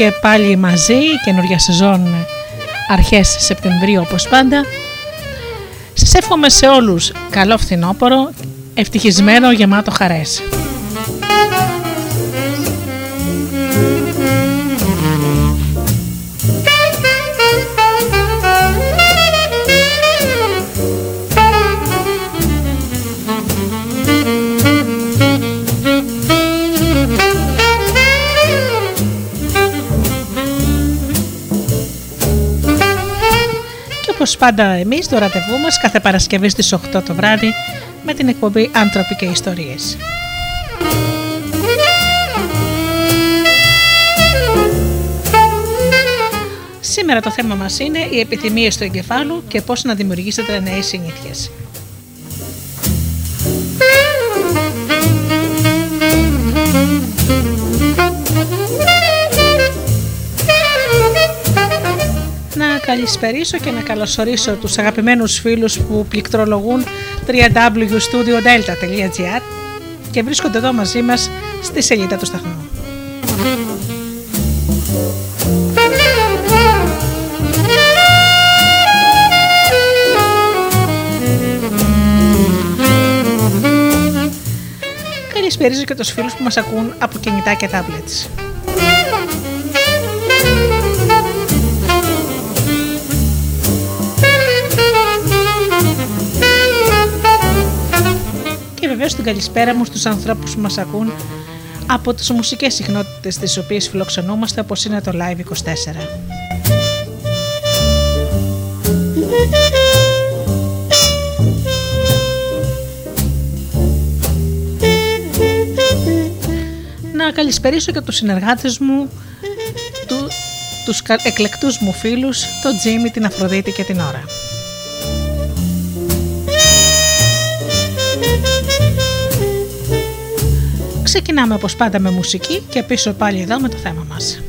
Και πάλι μαζί, καινούργια σεζόν αρχές Σεπτεμβρίου όπως πάντα. Σας εύχομαι σε όλους καλό φθινόπωρο, ευτυχισμένο, γεμάτο χαρές. Πάντα εμείς το ραντεβού μας κάθε Παρασκευή στις 8 το βράδυ με την εκπομπή «Άνθρωποι και Ιστορίες». Σήμερα το θέμα μας είναι οι επιθυμίες του εγκεφάλου και πώς να δημιουργήσετε νέες συνήθειες. Καλησπερίσω και να καλωσορίσω τους αγαπημένους φίλους που πληκτρολογούν www.studiodelta.gr και βρίσκονται εδώ μαζί μας στη σελίδα του σταθμού. Καλησπέριζω και τους φίλους που μας ακούν από κινητά και tablets. Βεβαίω την καλησπέρα μου στους ανθρώπους που μας ακούν από τις μουσικές συχνότητες τις οποίες φιλοξενούμαστε όπως είναι το Live 24. Να καλησπερίσω και τους συνεργάτες μου, του, τους εκλεκτούς μου φίλους, τον Τζίμι, την Αφροδίτη και την Ώρα. Ξεκινάμε όπως πάντα με μουσική και πίσω πάλι εδώ με το θέμα μας.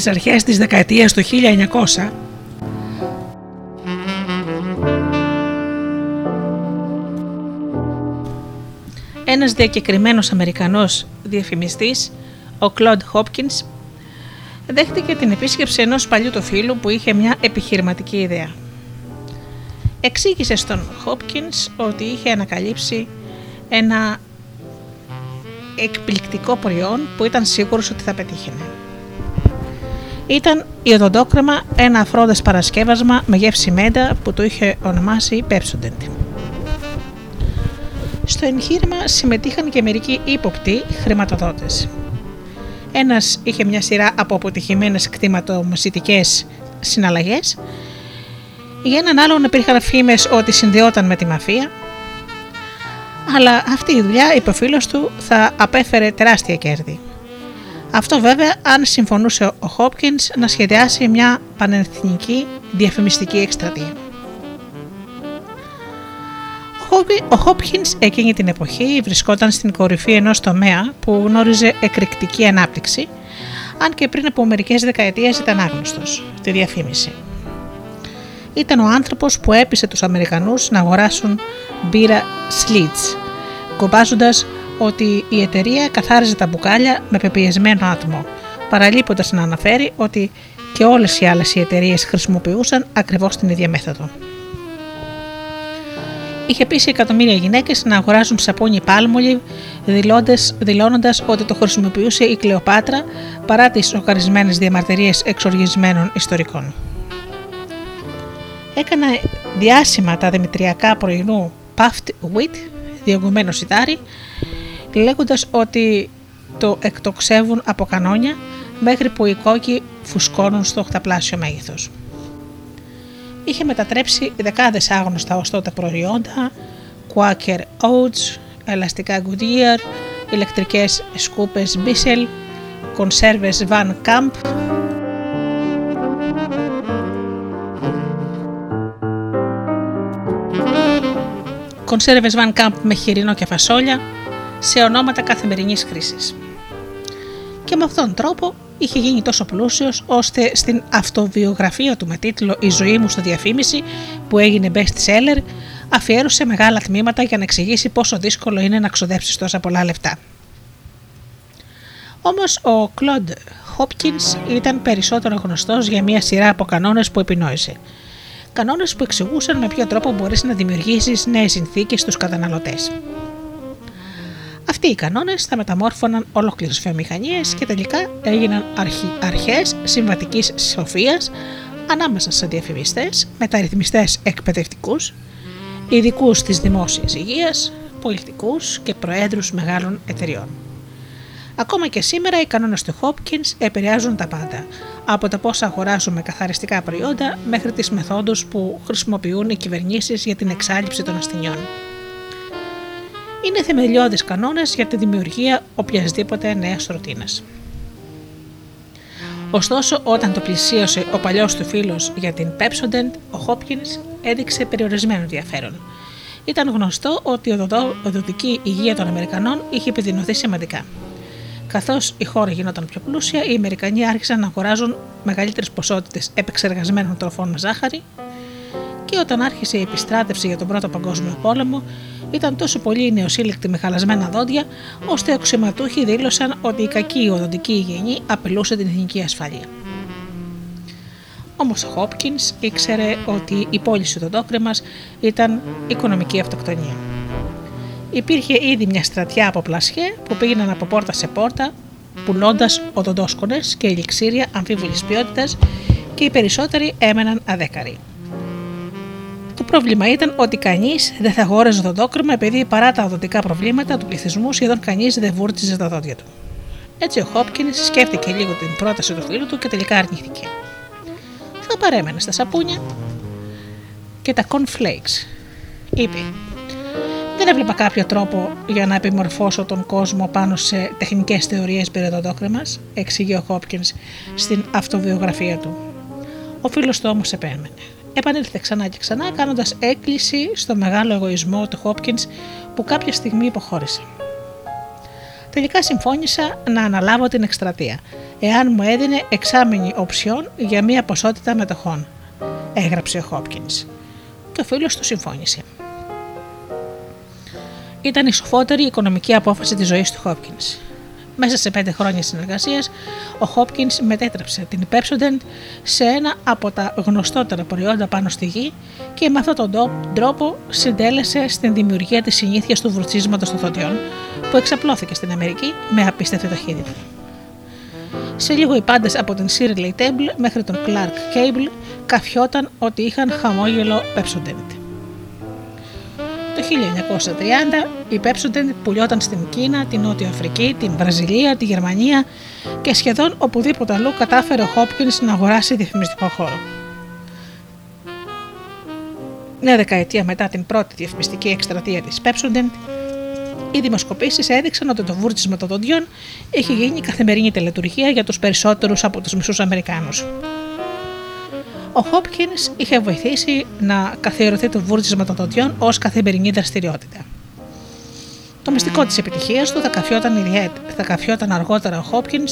Στις αρχές της δεκαετίας του 1900 ένας διακεκριμένος Αμερικανός διαφημιστής, ο Κλοντ Χόπκινς, δέχτηκε την επίσκεψη ενός παλιού του φίλου που είχε μια επιχειρηματική ιδέα. Εξήγησε στον Χόπκινς ότι είχε ανακαλύψει ένα εκπληκτικό προϊόν που ήταν σίγουρος ότι θα πετύχαινε. Ήταν η οδοντόκρεμα ένα αφρόδες παρασκεύασμα με γεύση μέντα που το είχε ονομάσει Pepsodent. Στο εγχείρημα συμμετείχαν και μερικοί ύποπτοι χρηματοδότες. Ένας είχε μια σειρά από αποτυχημένες κτηματομεσητικέ συναλλαγές. Για έναν άλλον υπήρχαν φήμες ότι συνδυόταν με τη μαφία. Αλλά αυτή η δουλειά, είπε ο φίλος του, θα απέφερε τεράστια κέρδη. Αυτό βέβαια αν συμφωνούσε ο Χόπκινς να σχεδιάσει μια πανεθνική διαφημιστική εκστρατεία. Ο Χόπκινς εκείνη την εποχή βρισκόταν στην κορυφή ενός τομέα που γνώριζε εκρηκτική ανάπτυξη, αν και πριν από μερικές δεκαετίες ήταν άγνωστος, τη διαφήμιση. Ήταν ο άνθρωπος που έπεισε τους Αμερικανούς να αγοράσουν μπύρα Slits, κομπάζοντας ότι η εταιρεία καθάριζε τα μπουκάλια με πεπιεσμένο άτομο, παραλείποντας να αναφέρει ότι και όλες οι άλλες οι εταιρείες χρησιμοποιούσαν ακριβώς την ίδια μέθοδο είχε πείσει εκατομμύρια γυναίκες να αγοράζουν σαπούνι πάλμολι, δηλώνοντας ότι το χρησιμοποιούσε η Κλεοπάτρα παρά τις σοκαρισμένες διαμαρτυρίες εξοργισμένων ιστορικών. Έκανα διάσημα τα δημητριακά πρωινού puffed wheat, διωγγωμένο σιτάρι, λέγοντας ότι το εκτοξεύουν από κανόνια μέχρι που οι κόκκι φουσκώνουν στο οχταπλάσιο μέγεθος. Είχε μετατρέψει δεκάδες άγνωστα ως τότε προϊόντα, Quaker Oats, ελαστικά Goodyear, ηλεκτρικές σκούπες Bissell, κονσέρβες Van Camp, κονσέρβες Van Camp με χοιρινό και φασόλια σε ονόματα καθημερινής χρήσης. Και με αυτόν τον τρόπο είχε γίνει τόσο πλούσιος ώστε στην αυτοβιογραφία του με τίτλο Η ζωή μου στο διαφήμιση που έγινε best seller αφιέρωσε μεγάλα τμήματα για να εξηγήσει πόσο δύσκολο είναι να ξοδέψεις τόσα πολλά λεφτά. Όμως ο Κλοντ Χόπκινς ήταν περισσότερο γνωστός για μια σειρά από κανόνες που επινόησε. Κανόνες που εξηγούσαν με ποιο τρόπο μπορείς να δημιουργήσεις νέες συνθήκες στους καταναλωτές. Αυτοί οι κανόνες θα μεταμόρφωναν ολόκληρες βιομηχανίες και τελικά έγιναν αρχές συμβατικής σοφίας ανάμεσα σε διαφημιστές, μεταρρυθμιστές εκπαιδευτικούς, ειδικούς της δημόσιας υγείας, πολιτικούς και προέδρους μεγάλων εταιριών. Ακόμα και σήμερα οι κανόνες του Hopkins επηρεάζουν τα πάντα, από το πώς αγοράζουμε καθαριστικά προϊόντα μέχρι τις μεθόδους που χρησιμοποιούν οι κυβερνήσεις για την εξάλληψη των ασθενειών είναι θεμελιώδεις κανόνες για τη δημιουργία οποιασδήποτε νέας ρουτίνας. Ωστόσο, όταν το πλησίωσε ο παλιός του φίλος για την Pepsodent, ο Hopkins έδειξε περιορισμένο ενδιαφέρον. Ήταν γνωστό ότι η οδοτική υγεία των Αμερικανών είχε επιδεινωθεί σημαντικά. Καθώς η χώρα γινόταν πιο πλούσια, οι Αμερικανοί άρχισαν να αγοράζουν μεγαλύτερες ποσότητες επεξεργασμένων τροφών με ζάχαρη, και όταν άρχισε η επιστράτευση για τον Πρώτο Παγκόσμιο Πόλεμο, ήταν τόσο πολύ νεοσύλλεκτοι με χαλασμένα δόντια, ώστε οι αξιωματούχοι δήλωσαν ότι η κακή οδοντική υγιεινή απειλούσε την εθνική ασφάλεια. Όμως ο Χόπκιν ήξερε ότι η πώληση του οδόκρεμα ήταν οικονομική αυτοκτονία. Υπήρχε ήδη μια στρατιά από πλασιέ που πήγαιναν από πόρτα σε πόρτα, πουλώντας οδοντόσκονες και ελιξήρια αμφίβολης ποιότητας και οι περισσότεροι έμεναν αδέκαροι. Το πρόβλημα ήταν ότι κανείς δεν θα αγόραζε οδοντόκρεμα επειδή παρά τα οδοντικά προβλήματα του πληθυσμού σχεδόν κανείς δεν βούρτιζε τα δόντια του. Έτσι ο Χόπκινς σκέφτηκε λίγο την πρόταση του φίλου του και τελικά αρνήθηκε. Θα παρέμενε στα σαπούνια και τα cornflakes. Είπε, δεν έβλεπα κάποιο τρόπο για να επιμορφώσω τον κόσμο πάνω σε τεχνικές θεωρίες περί οδοντόκρεμα, εξηγεί ο Χόπκινς στην αυτοβιογραφία του. Ο φίλος του όμως επέμενε επανήλθε ξανά και ξανά κάνοντας έκκληση στο μεγάλο εγωισμό του Χόπκινς που κάποια στιγμή υποχώρησε. Τελικά συμφώνησα να αναλάβω την εκστρατεία, εάν μου έδινε εξάμεινη οψιόν για μία ποσότητα μετοχών, έγραψε ο Χόπκινς. Και ο φίλος του συμφώνησε. Ήταν η σοφότερη οικονομική απόφαση της ζωής του Χόπκινς. Μέσα σε πέντε χρόνια συνεργασίας, ο Χόπκιν μετέτρεψε την Pepsodent σε ένα από τα γνωστότερα προϊόντα πάνω στη γη και με αυτόν τον τρόπο συντέλεσε στην δημιουργία της συνήθειας του βρουτσίσματο των δοντιών που εξαπλώθηκε στην Αμερική με απίστευτη ταχύτητα. Σε λίγο οι πάντες από την Shirley Table μέχρι τον Clark Cable καφιόταν ότι είχαν χαμόγελο Pepsodent. Το 1930 η Pepsodent πουλιόταν στην Κίνα, την Νότια Αφρική, την Βραζιλία, τη Γερμανία και σχεδόν οπουδήποτε αλλού κατάφερε ο Hopkins να αγοράσει διαφημιστικό χώρο. Μια δεκαετία μετά την πρώτη διαφημιστική εκστρατεία της Pepsodent, οι δημοσκοπήσεις έδειξαν ότι το βούρτισμα των δοντιών είχε γίνει καθημερινή τελετουργία για τους περισσότερους από τους μισούς Αμερικάνους. Ο Χόπκιν είχε βοηθήσει να καθιερωθεί το βούρτισμα των δοντιών ως καθημερινή δραστηριότητα. Το μυστικό της επιτυχίας του θα καφιόταν, θα καφιόταν αργότερα ο Χόπκιν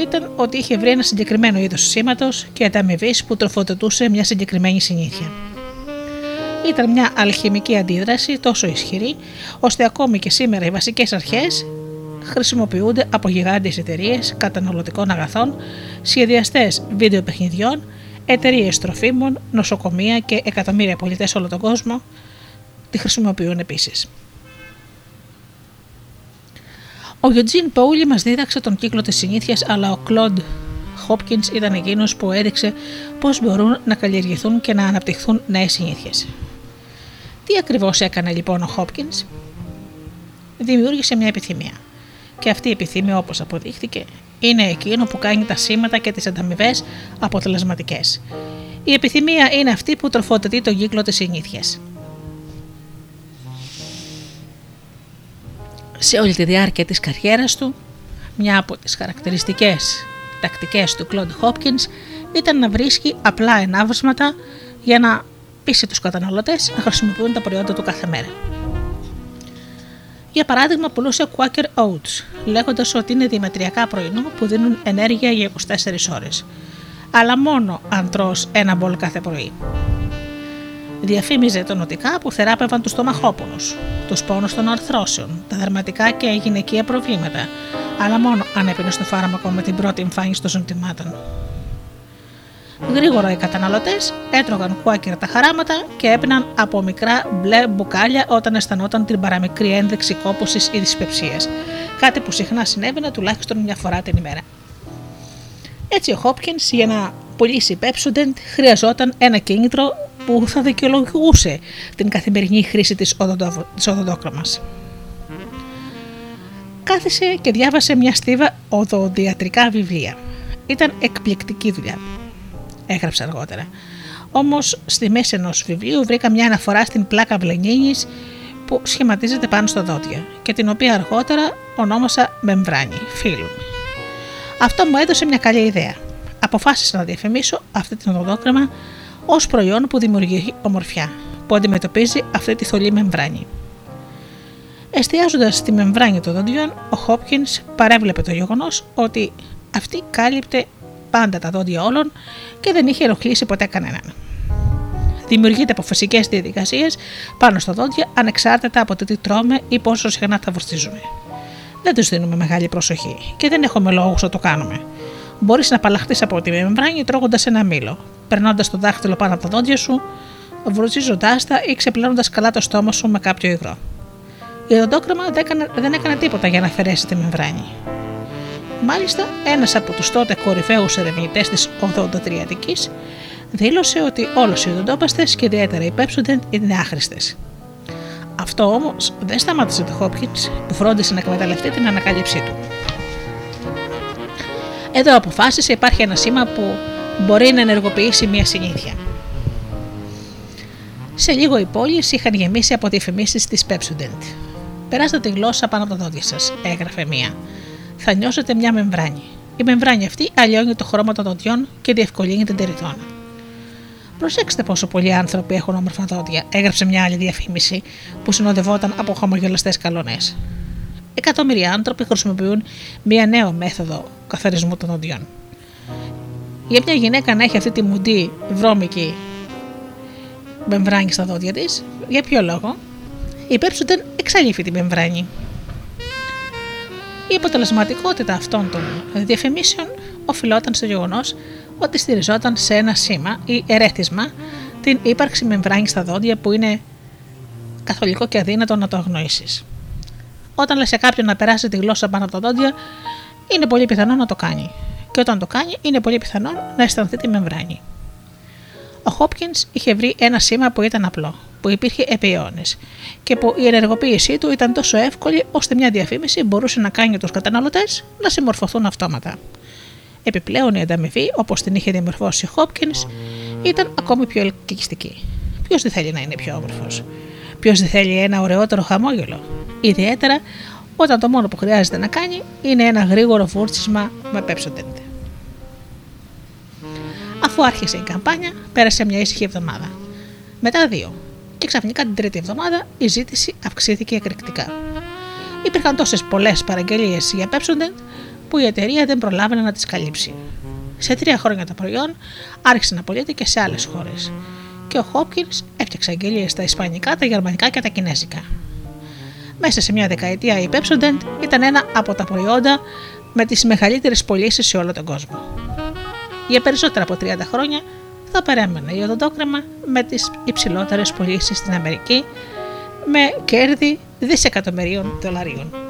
ήταν ότι είχε βρει ένα συγκεκριμένο είδος σήματος και ανταμοιβής που τροφοδοτούσε μια συγκεκριμένη συνήθεια. Ήταν μια αλχημική αντίδραση τόσο ισχυρή, ώστε ακόμη και σήμερα οι βασικές αρχές χρησιμοποιούνται από γιγάντιες εταιρείες καταναλωτικών αγαθών, σχεδιαστές βίντεο παιχνιδιών εταιρείες τροφίμων, νοσοκομεία και εκατομμύρια πολιτές σε όλο τον κόσμο τη χρησιμοποιούν επίσης. Ο Γιωτζίν Παούλη μας δίδαξε τον κύκλο της συνήθειας, αλλά ο Κλοντ Χόπκιν ήταν εκείνος που έδειξε πώς μπορούν να καλλιεργηθούν και να αναπτυχθούν νέες συνήθειες. Τι ακριβώς έκανε λοιπόν ο Χόπκιν, δημιούργησε μια επιθυμία. Και αυτή η επιθυμία, όπως αποδείχθηκε, είναι εκείνο που κάνει τα σήματα και τις ανταμοιβές αποτελεσματικές. Η επιθυμία είναι αυτή που τροφοδοτεί τον κύκλο της συνήθειας. Σε όλη τη διάρκεια της καριέρας του, μια από τις χαρακτηριστικές τακτικές του Κλοντ Χόπκινς ήταν να βρίσκει απλά ενάβσματα για να πείσει τους καταναλωτές να χρησιμοποιούν τα προϊόντα του κάθε μέρα. Για παράδειγμα, πουλούσε Quaker Oats, λέγοντας ότι είναι δημετριακά πρωινό που δίνουν ενέργεια για 24 ώρες. Αλλά μόνο αν τρως ένα μπολ κάθε πρωί. Διαφήμιζε τονωτικά που θεράπευαν τους στομαχόπονους, τους πόνους των αρθρώσεων, τα δερματικά και γυναικεία προβλήματα, αλλά μόνο αν έπαιρνε στο φάρμακο με την πρώτη εμφάνιση των συμπτυμάτων. Γρήγορα οι καταναλωτές έτρωγαν κουάκερα τα χαράματα και έπαιναν από μικρά μπλε μπουκάλια όταν αισθανόταν την παραμικρή ένδειξη κόπωσης ή δυσπεψίας, κάτι που συχνά συνέβαινε τουλάχιστον μια φορά την ημέρα. Έτσι ο Χόπκινς για να πουλήσει Pepsodent χρειαζόταν ένα κίνητρο που θα δικαιολογούσε την καθημερινή χρήση της οδοντόκρομας. Κάθισε και διάβασε μια στίβα οδοντιατρικά βιβλία. Ήταν εκπληκτική δουλειά έγραψε αργότερα. Όμως στη μέση ενός βιβλίου βρήκα μια αναφορά στην πλάκα βλενίνης που σχηματίζεται πάνω στα δόντια και την οποία αργότερα ονόμασα μεμβράνη, φίλου. Αυτό μου έδωσε μια καλή ιδέα. Αποφάσισα να διαφημίσω αυτή την οδοντόκρεμα ως προϊόν που δημιουργεί ομορφιά, που αντιμετωπίζει αυτή τη θολή μεμβράνη. Εστιάζοντας στη μεμβράνη των δόντιων, ο Χόπκινς παρέβλεπε το γεγονός ότι αυτή κάλυπτε πάντα τα δόντια όλων και δεν είχε ενοχλήσει ποτέ κανέναν. Δημιουργείται από φυσικές διαδικασίες πάνω στα δόντια ανεξάρτητα από το τι τρώμε ή πόσο συχνά τα βουρτίζουμε. Δεν τους δίνουμε μεγάλη προσοχή και δεν έχουμε λόγους να το κάνουμε. Μπορείς να απαλλαχθείς από τη μεμβράνη τρώγοντας ένα μήλο, περνώντας το δάχτυλο πάνω από τα δόντια σου, βουρτίζοντάς τα ή ξεπλένοντα καλά το στόμα σου με κάποιο υγρό. Η οδοντόκρεμα δεν έκανε, δεν έκανε τίποτα για να αφαιρέσει τη μεμβράνη. Μάλιστα, ένας από τους τότε κορυφαίους ερευνητές της οδοντοτριατικής δήλωσε ότι όλε οι οδοντόπαστες και ιδιαίτερα οι Pepsodent είναι άχρηστες. Αυτό όμως δεν σταμάτησε το Hopkins που φρόντισε να εκμεταλλευτεί την ανακάλυψή του. Εδώ αποφάσισε υπάρχει ένα σήμα που μπορεί να ενεργοποιήσει μια συνήθεια. Σε λίγο οι πόλεις είχαν γεμίσει από διαφημίσεις της Pepsodent. Περάστε τη γλώσσα πάνω από τα δόντια σας, έγραφε μία θα νιώσετε μια μεμβράνη. Η μεμβράνη αυτή αλλιώνει το χρώμα των δοντιών και διευκολύνει την τεριτώνα. Προσέξτε πόσο πολλοί άνθρωποι έχουν όμορφα δόντια, έγραψε μια άλλη διαφήμιση που συνοδευόταν από χαμογελαστές καλονές. εκατομμύρια άνθρωποι χρησιμοποιούν μια νέα μέθοδο καθαρισμού των δοντιών. Για μια γυναίκα να έχει αυτή τη μουντή βρώμικη μεμβράνη στα δόντια της, για ποιο λόγο, η δεν εξαλείφει τη μεμβράνη. Η αποτελεσματικότητα αυτών των διαφημίσεων οφειλόταν στο γεγονός ότι στηριζόταν σε ένα σήμα ή ερέθισμα την ύπαρξη μεμβράνης στα δόντια που είναι καθολικό και αδύνατο να το αγνοήσεις. Όταν λες σε κάποιον να περάσει τη γλώσσα πάνω από τα δόντια, είναι πολύ πιθανό να το κάνει. Και όταν το κάνει, είναι πολύ πιθανό να αισθανθεί τη μεμβράνη. Ο Χόπκιν είχε βρει ένα σήμα που ήταν απλό, που υπήρχε επί αιώνες και που η ενεργοποίησή του ήταν τόσο εύκολη ώστε μια διαφήμιση μπορούσε να κάνει τους καταναλωτές να συμμορφωθούν αυτόματα. Επιπλέον η ανταμοιβή, όπως την είχε διαμορφώσει ο Χόπκιν, ήταν ακόμη πιο ελκυστική. Ποιος δεν θέλει να είναι πιο όμορφος, Ποιος δεν θέλει ένα ωραιότερο χαμόγελο, ιδιαίτερα όταν το μόνο που χρειάζεται να κάνει είναι ένα γρήγορο βούρτσισμα με Pepsodent. Αφού άρχισε η καμπάνια, πέρασε μια ήσυχη εβδομάδα. Μετά δύο. Και ξαφνικά την τρίτη εβδομάδα η ζήτηση αυξήθηκε εκρηκτικά. Υπήρχαν τόσες πολλές παραγγελίες για Pepsodent που η εταιρεία δεν προλάβαινε να τις καλύψει. Σε τρία χρόνια το προϊόν άρχισε να πωλείται και σε άλλες χώρες. Και ο Χόπκιν έφτιαξε αγγελίες στα Ισπανικά, τα Γερμανικά και τα Κινέζικα. Μέσα σε μια δεκαετία η Pepsodent ήταν ένα από τα προϊόντα με τις μεγαλύτερες πωλήσεις σε όλο τον κόσμο. Για περισσότερα από 30 χρόνια θα παρέμενε η οδοντόκρεμα με τις υψηλότερες πωλήσεις στην Αμερική με κέρδη δισεκατομμυρίων δολαρίων.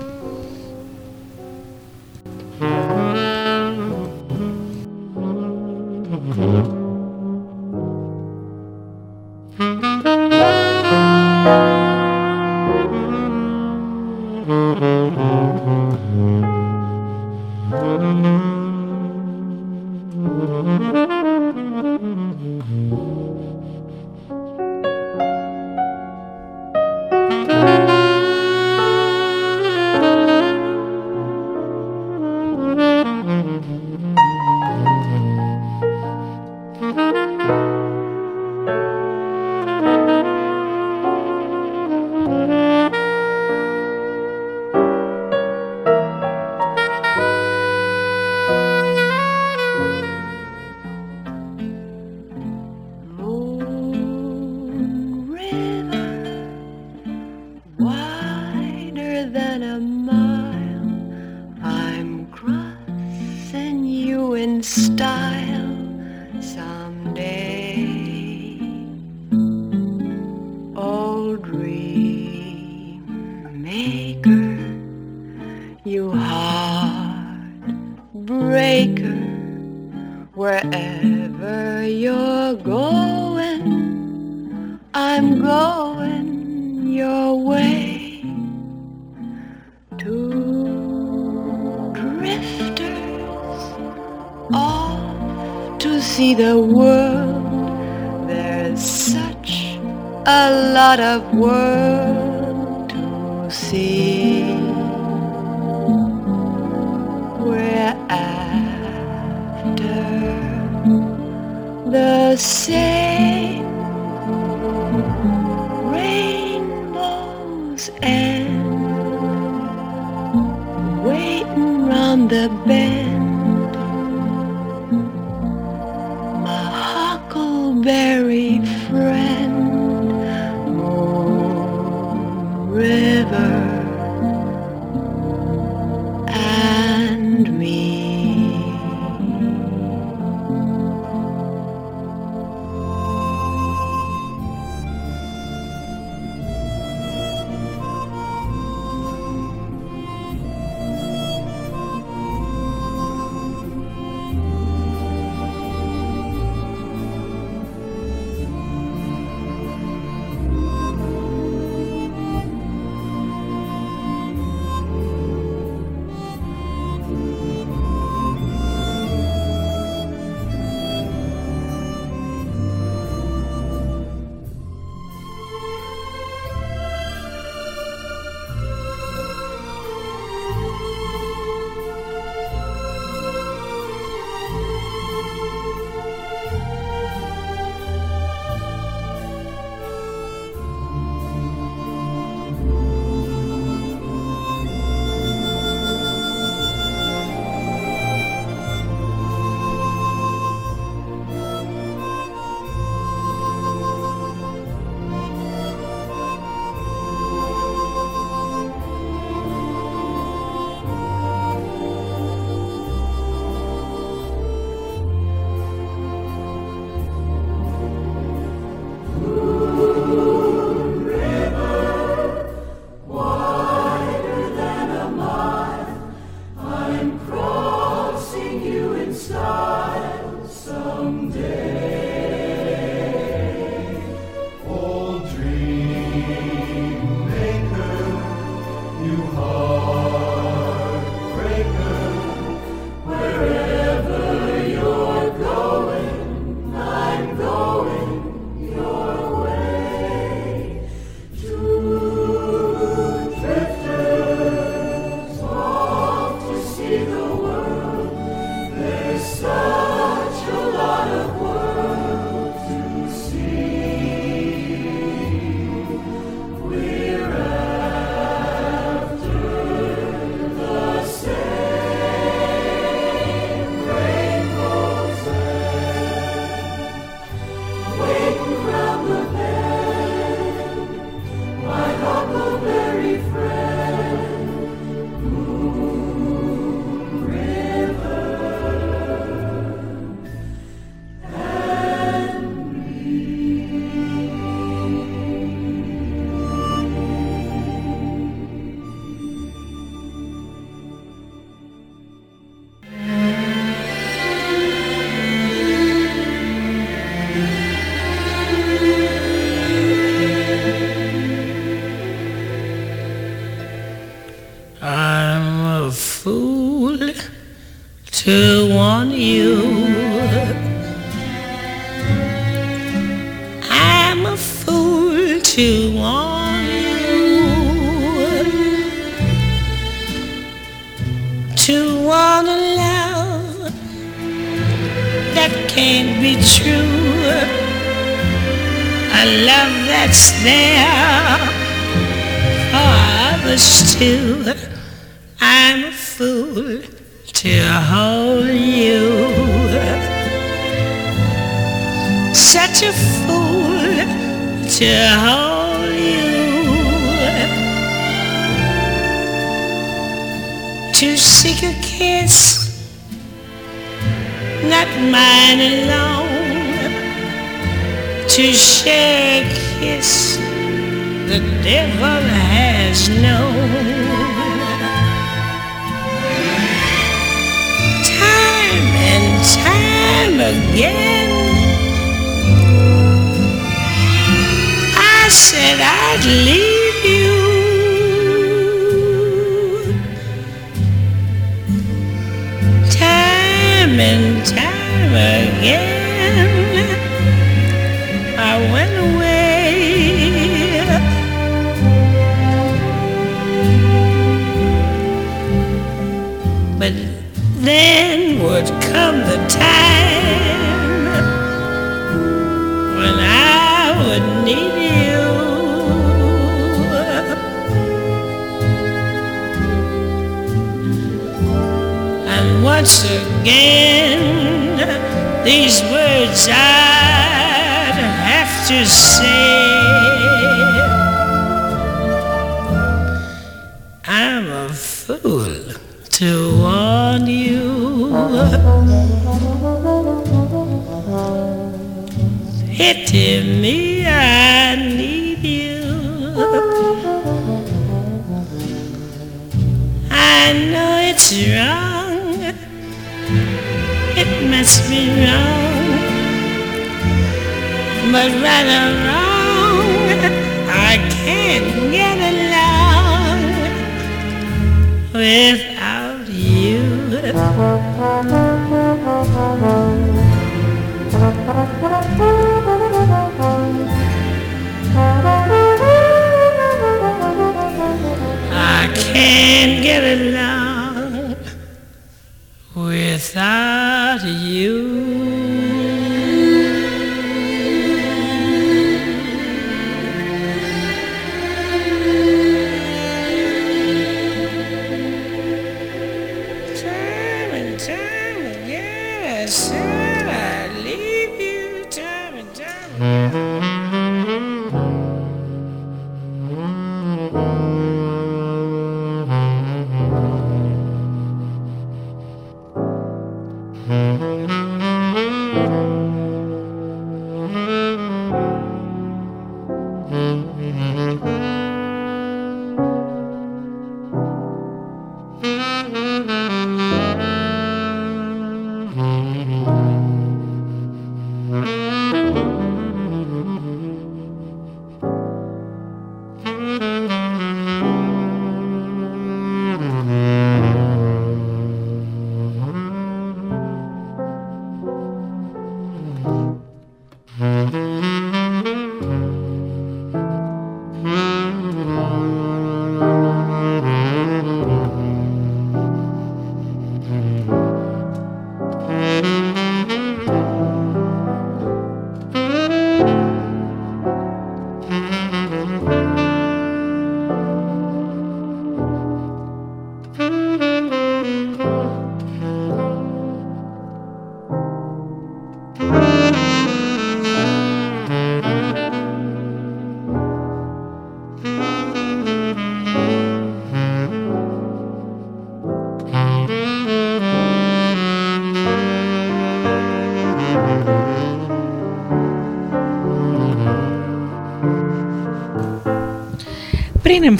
say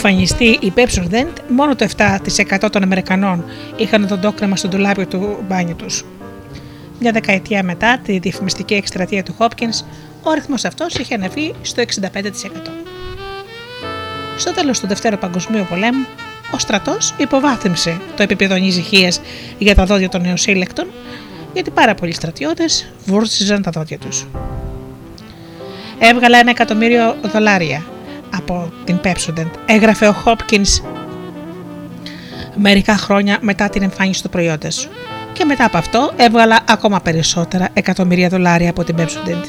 εμφανιστεί η Pepsodent, μόνο το 7% των Αμερικανών είχαν τον τόκρεμα στο ντουλάπιο του μπάνιου τους. Μια δεκαετία μετά τη διαφημιστική εκστρατεία του Hopkins, ο αριθμός αυτός είχε ανεβεί στο 65%. Στο τέλος του Δευτέρου Παγκοσμίου Πολέμου, ο στρατός υποβάθμισε το επίπεδο ανησυχίας για τα δόντια των νεοσύλλεκτων, γιατί πάρα πολλοί στρατιώτες βούρτιζαν τα δόντια τους. Έβγαλα ένα εκατομμύριο δολάρια από την Pepsodent, έγραφε ο Hopkins μερικά χρόνια μετά την εμφάνιση του προϊόντος και μετά από αυτό έβγαλα ακόμα περισσότερα εκατομμύρια δολάρια από την Pepsodent.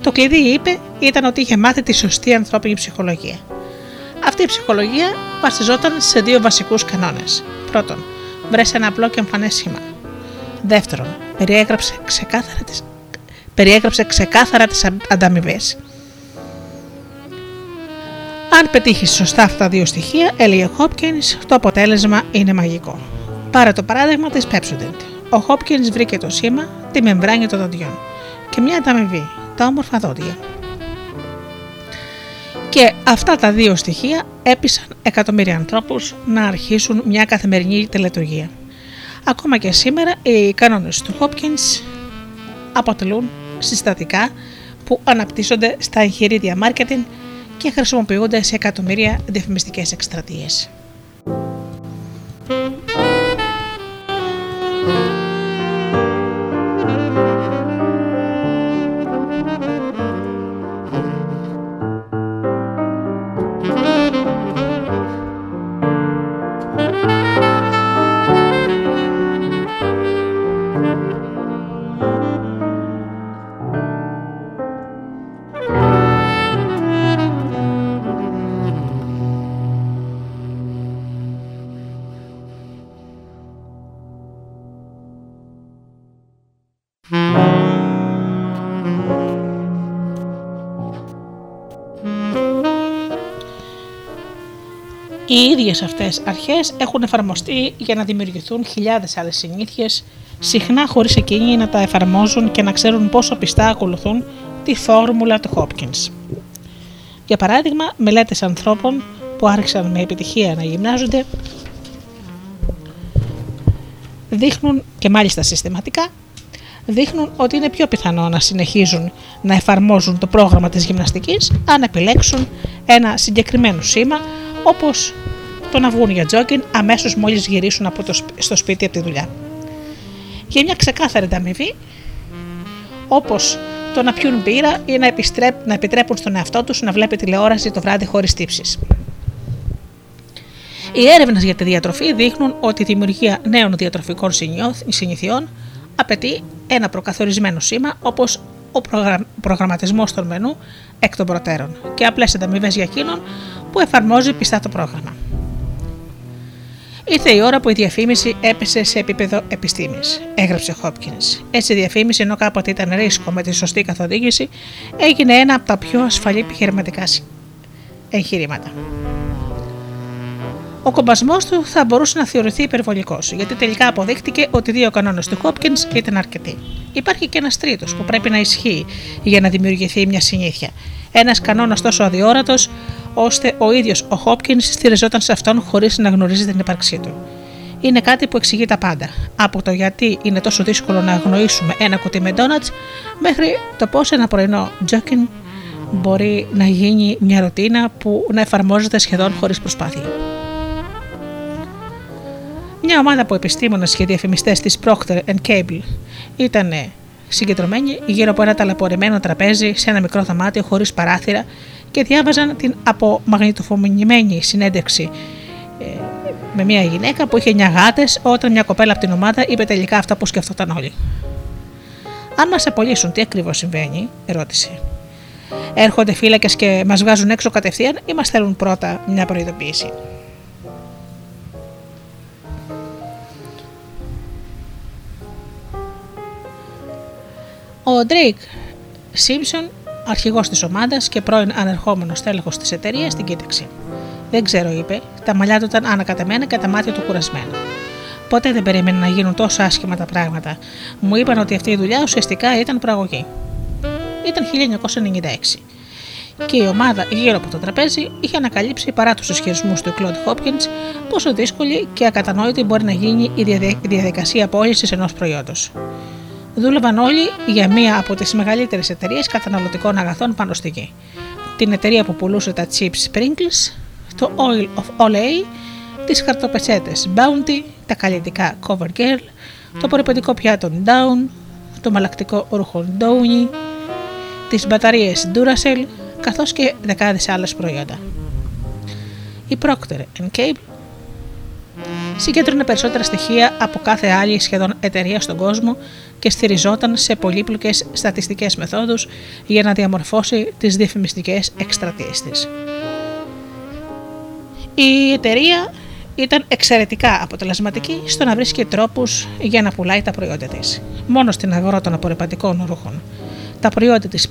Το κλειδί, είπε, ήταν ότι είχε μάθει τη σωστή ανθρώπινη ψυχολογία. Αυτή η ψυχολογία βασιζόταν σε δύο βασικούς κανόνες. Πρώτον, βρες ένα απλό και εμφανές σήμα. Δεύτερον, περιέγραψε ξεκάθαρα τις, περιέγραψε ξεκάθαρα τις ανταμοιβές. Αν πετύχεις σωστά αυτά τα δύο στοιχεία, έλεγε ο Hopkins, το αποτέλεσμα είναι μαγικό. Πάρε το παράδειγμα της Pepsodent. Ο Hopkins βρήκε το σήμα, τη μεμβράνη των δοντιών και μια ανταμοιβή, τα όμορφα δόντια. Και αυτά τα δύο στοιχεία έπεισαν εκατομμύρια ανθρώπους να αρχίσουν μια καθημερινή τελετουργία. Ακόμα και σήμερα οι κανόνες του Hopkins αποτελούν συστατικά που αναπτύσσονται στα εγχειρίδια marketing και χρησιμοποιούνται σε εκατομμύρια διαφημιστικές εκστρατείες. Οι ίδιες αυτές αρχές έχουν εφαρμοστεί για να δημιουργηθούν χιλιάδες άλλες συνήθειες, συχνά χωρίς εκείνοι να τα εφαρμόζουν και να ξέρουν πόσο πιστά ακολουθούν τη φόρμουλα του Hopkins. Για παράδειγμα, μελέτες ανθρώπων που άρχισαν με επιτυχία να γυμνάζονται δείχνουν και μάλιστα συστηματικά δείχνουν ότι είναι πιο πιθανό να συνεχίζουν να εφαρμόζουν το πρόγραμμα της γυμναστικής αν επιλέξουν ένα συγκεκριμένο σήμα όπως το να βγουν για τζόκιν αμέσως μόλις γυρίσουν από το, στο σπίτι από τη δουλειά. Για μια ξεκάθαρη ανταμοιβή, όπως το να πιούν μπύρα ή να, να επιτρέπουν στον εαυτό τους να βλέπει τηλεόραση το βράδυ χωρίς τύψεις. Οι έρευνες για τη διατροφή δείχνουν ότι η δημιουργία νέων διατροφικών συνηθιών απαιτεί ένα προκαθορισμένο σήμα όπως ο προγραμματισμός των μενού εκ των προτέρων και απλές ανταμοιβές για εκείνον που εφαρμόζει πιστά το πρόγραμμα. Ήρθε η ώρα που η διαφήμιση έπεσε σε επίπεδο επιστήμης, έγραψε Χόπκιν. Έτσι, η διαφήμιση, ενώ κάποτε ήταν ρίσκο με τη σωστή καθοδήγηση, έγινε ένα από τα πιο ασφαλή επιχειρηματικά εγχειρήματα. Ο κομπασμός του θα μπορούσε να θεωρηθεί υπερβολικός, γιατί τελικά αποδείχτηκε ότι οι δύο κανόνες του Χόπκιν ήταν αρκετοί. Υπάρχει και ένας τρίτος που πρέπει να ισχύει για να δημιουργηθεί μια συνήθεια. Ένας κανόνας τόσο αδιόρατος, ώστε ο ίδιος ο Χόπκιν στηριζόταν σε αυτόν χωρίς να γνωρίζει την ύπαρξή του. Είναι κάτι που εξηγεί τα πάντα. Από το γιατί είναι τόσο δύσκολο να αγνοήσουμε ένα κουτί με ντόνατς, μέχρι το πώς ένα πρωινό τζόκιν μπορεί να γίνει μια ρουτίνα που να εφαρμόζεται σχεδόν χωρίς προσπάθεια. Μια ομάδα από επιστήμονες και διαφημιστές της Procter Cable ήταν συγκεντρωμένοι γύρω από ένα ταλαιπωρημένο τραπέζι σε ένα μικρό δωμάτιο χωρίς παράθυρα και διάβαζαν την απομαγνητοφωνημένη συνέντευξη ε, με μια γυναίκα που είχε 9 γάτες, όταν μια κοπέλα από την ομάδα είπε τελικά αυτά που σκεφτόταν όλοι. Αν μας απολύσουν, τι ακριβώς συμβαίνει, ρώτησε. Έρχονται φύλακες και μας βγάζουν έξω κατευθείαν ή μας θέλουν πρώτα μια προειδοποίηση; Ο Ντρέικ Σίμψον, αρχηγός της ομάδας και πρώην ανερχόμενος στέλεχος της εταιρείας, την κοίταξε. Δεν ξέρω, είπε, τα μαλλιά του ήταν ανακατεμένα και τα μάτια του κουρασμένα. Ποτέ δεν περίμενε να γίνουν τόσο άσχημα τα πράγματα. Μου είπαν ότι αυτή η δουλειά ουσιαστικά ήταν προαγωγή. Ήταν 1996. και η ομάδα γύρω από το τραπέζι είχε ανακαλύψει παρά τους ισχυρισμούς του Κλοντ Χόπκινς πόσο δύσκολη και ακατανόητη μπορεί να γίνει η διαδικασία πώλησης ενός προϊόντος. Δούλευαν όλοι για μία από τις μεγαλύτερες εταιρείες καταναλωτικών αγαθών πάνω στη γη. Την εταιρεία που πουλούσε τα chips Sprinkles, το Oil of Olay, τις χαρτοπετσέτες Bounty, τα καλλιτικά Cover Girl, το περιπετικό πιάτο Down, το μαλακτικό ρούχο Downy, τις μπαταρίες Duracell, καθώς και δεκάδες άλλες προϊόντα. Η Procter Cable συγκέντρωνε περισσότερα στοιχεία από κάθε άλλη σχεδόν εταιρεία στον κόσμο και στηριζόταν σε πολύπλοκες στατιστικές μεθόδους για να διαμορφώσει τις διαφημιστικές εκστρατείες της. Η εταιρεία ήταν εξαιρετικά αποτελεσματική στο να βρίσκει τρόπους για να πουλάει τα προϊόντα της. Μόνο στην αγορά των απορριπαντικών ρούχων. Τα προϊόντα της,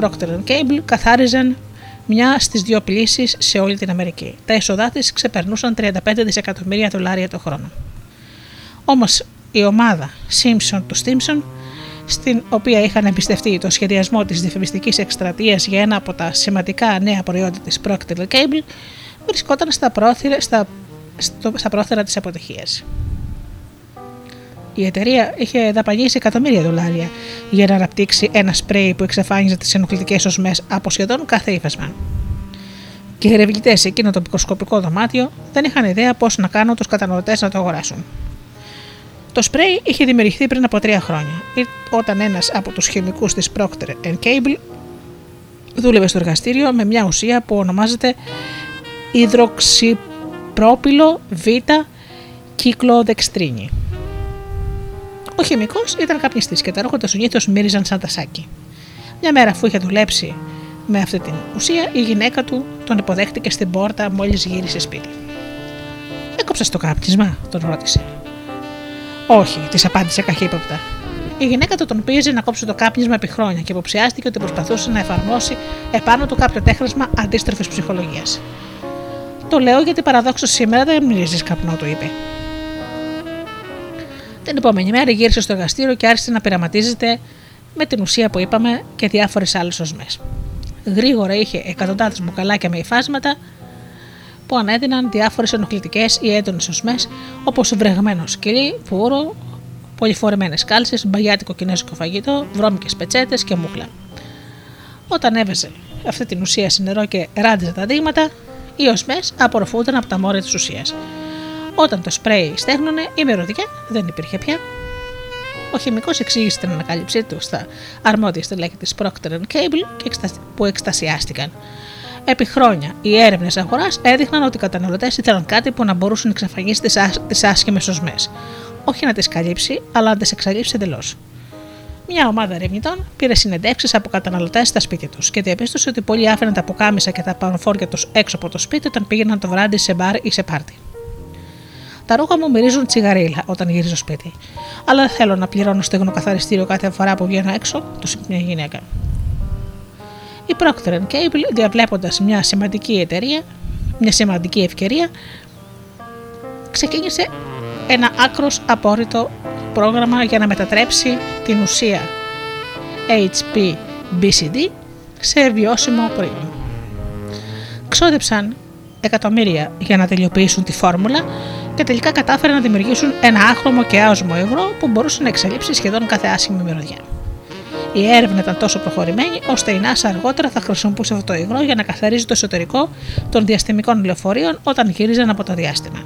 Procter Cable καθάριζαν μια στις δύο πλήσεις σε όλη την Αμερική. Τα έσοδά της ξεπερνούσαν 35 δισεκατομμύρια δολάρια το χρόνο. Όμως η ομάδα Simpson του Stimson, στην οποία είχαν εμπιστευτεί το σχεδιασμό της διαφημιστικής εκστρατείας για ένα από τα σημαντικά νέα προϊόντα της Procter Cable, βρισκόταν στα πρόθυρα, στα, στα πρόθυρα της αποτυχίας. Η εταιρεία είχε δαπανίσει εκατομμύρια δολάρια για να αναπτύξει ένα σπρέι που εξαφάνιζε τις ενοχλητικές οσμές από σχεδόν κάθε ύφασμα. Και οι ερευνητές σε εκείνο το μικροσκοπικό δωμάτιο δεν είχαν ιδέα πώς να κάνουν τους καταναλωτές να το αγοράσουν. Το σπρέι είχε δημιουργηθεί πριν από τρία χρόνια, όταν ένας από τους χημικούς της Procter Cable δούλευε στο εργαστήριο με μια ουσία που ονομάζεται υδροξυπρόπυλο β κυκλοδεξτρίνη. Ο χημικός ήταν καπνιστή και τα ρούχα του συνήθως μύριζαν σαν τασάκι. Μια μέρα, αφού είχε δουλέψει με αυτή την ουσία, η γυναίκα του τον υποδέχτηκε στην πόρτα μόλις γύρισε σπίτι. Έκοψες το κάπνισμα, τον ρώτησε. Όχι, της απάντησε καχύποπτα. Η γυναίκα του τον πίεζε να κόψει το κάπνισμα επί χρόνια και υποψιάστηκε ότι προσπαθούσε να εφαρμόσει επάνω του κάποιο τέχνασμα αντίστροφης ψυχολογίας. Το λέω γιατί παραδόξω σήμερα δεν μυρίζεις καπνό, του είπε. Την επόμενη μέρα γύρισε στο εργαστήριο και άρχισε να πειραματίζεται με την ουσία που είπαμε και διάφορες άλλες οσμέ. Γρήγορα είχε εκατοντάδες μπουκαλάκια με υφάσματα που ανέδυναν διάφορες ενοχλητικές ή έντονες οσμέ όπως βρεγμένος σκυλί, πουρο, πολυφορεμένες κάλσες, μπαγιάτικο κινέζικο φαγητό, βρώμικες πετσέτες και μούχλα. Όταν έβαζε αυτή την ουσία σε νερό και ράντιζε τα δείγματα, οι οσμέ απορροφούνταν από τα μόρια της ουσίας. Όταν το σπρέι στέγνωνε, η μυρωδιά δεν υπήρχε πια. Ο χημικός εξήγησε την ανακάλυψή του στα αρμόδια στελέχη της Procter Cable που εκστασιάστηκαν. Επί χρόνια, οι έρευνες αγοράς έδειχναν ότι οι καταναλωτές ήθελαν κάτι που να μπορούσε να εξαφανίσει τις άσχημες οσμέ. Όχι να τις καλύψει, αλλά να τις εξαλείψει εντελώς. Μια ομάδα ερευνητών πήρε συνεντεύξεις από καταναλωτές στα σπίτια τους και διαπίστωσε ότι πολλοί άφηναν τα ποκάμισα και τα πανοφόρια τους έξω από το σπίτι όταν πήγαιναν το βράδυ σε μπαρ ή σε πάρτι. Τα ρούχα μου μυρίζουν τσιγαρίλα όταν γυρίζω σπίτι. Αλλά δεν θέλω να πληρώνω στεγνό καθαριστήριο κάθε φορά που βγαίνω έξω, του είπε μια γυναίκα. Η Procter Cable, διαβλέποντας μια σημαντική εταιρεία, μια σημαντική ευκαιρία, ξεκίνησε ένα άκρος απόρριτο πρόγραμμα για να μετατρέψει την ουσία HPBCD σε βιώσιμο προϊόν. Ξόδεψαν εκατομμύρια για να τελειοποιήσουν τη φόρμουλα και τελικά κατάφεραν να δημιουργήσουν ένα άχρωμο και άοσμο υγρό που μπορούσε να εξελίψει σχεδόν κάθε άσχημη μυρωδιά. Η έρευνα ήταν τόσο προχωρημένη, ώστε η NASA αργότερα θα χρησιμοποιούσε αυτό το υγρό για να καθαρίζει το εσωτερικό των διαστημικών λεωφορείων όταν γύριζαν από το διάστημα.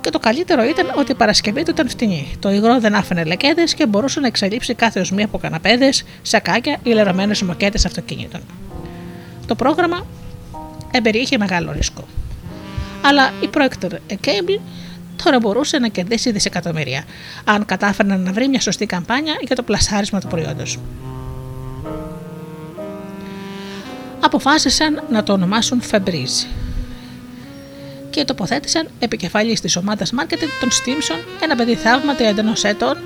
Και το καλύτερο ήταν ότι η παρασκευή του ήταν φτηνή. Το υγρό δεν άφηνε λεκέδε και μπορούσε να εξαλείψει κάθε οσμή από καναπέδες, σακάκια ή λερωμένες μοκέτες αυτοκινήτων. Το πρόγραμμα εμπεριείχε μεγάλο ρίσκο αλλά η Procter Cable τώρα μπορούσε να κερδίσει δισεκατομμύρια, αν κατάφερναν να βρει μια σωστή καμπάνια για το πλασάρισμα του προϊόντος. Αποφάσισαν να το ονομάσουν Febreze και τοποθέτησαν επικεφαλής της ομάδας marketing τον Stimson, ένα παιδί θαύμα 31 ετών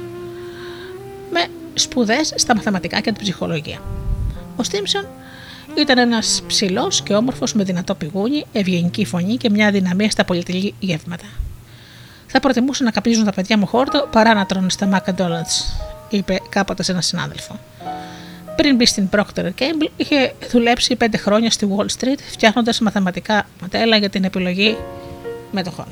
με σπουδές στα μαθηματικά και την ψυχολογία. Ο Stimson ήταν ένας ψηλός και όμορφος με δυνατό πηγούνι, ευγενική φωνή και μια δυναμία στα πολυτελή γεύματα. Θα προτιμούσα να καπνίζουν τα παιδιά μου χόρτο παρά να τρώνε στα McDonald's, είπε κάποτε σε έναν συνάδελφο. Πριν μπει στην Procter Gamble, είχε δουλέψει πέντε χρόνια στη Wall Street φτιάχνοντας μαθηματικά μοντέλα για την επιλογή μετοχών.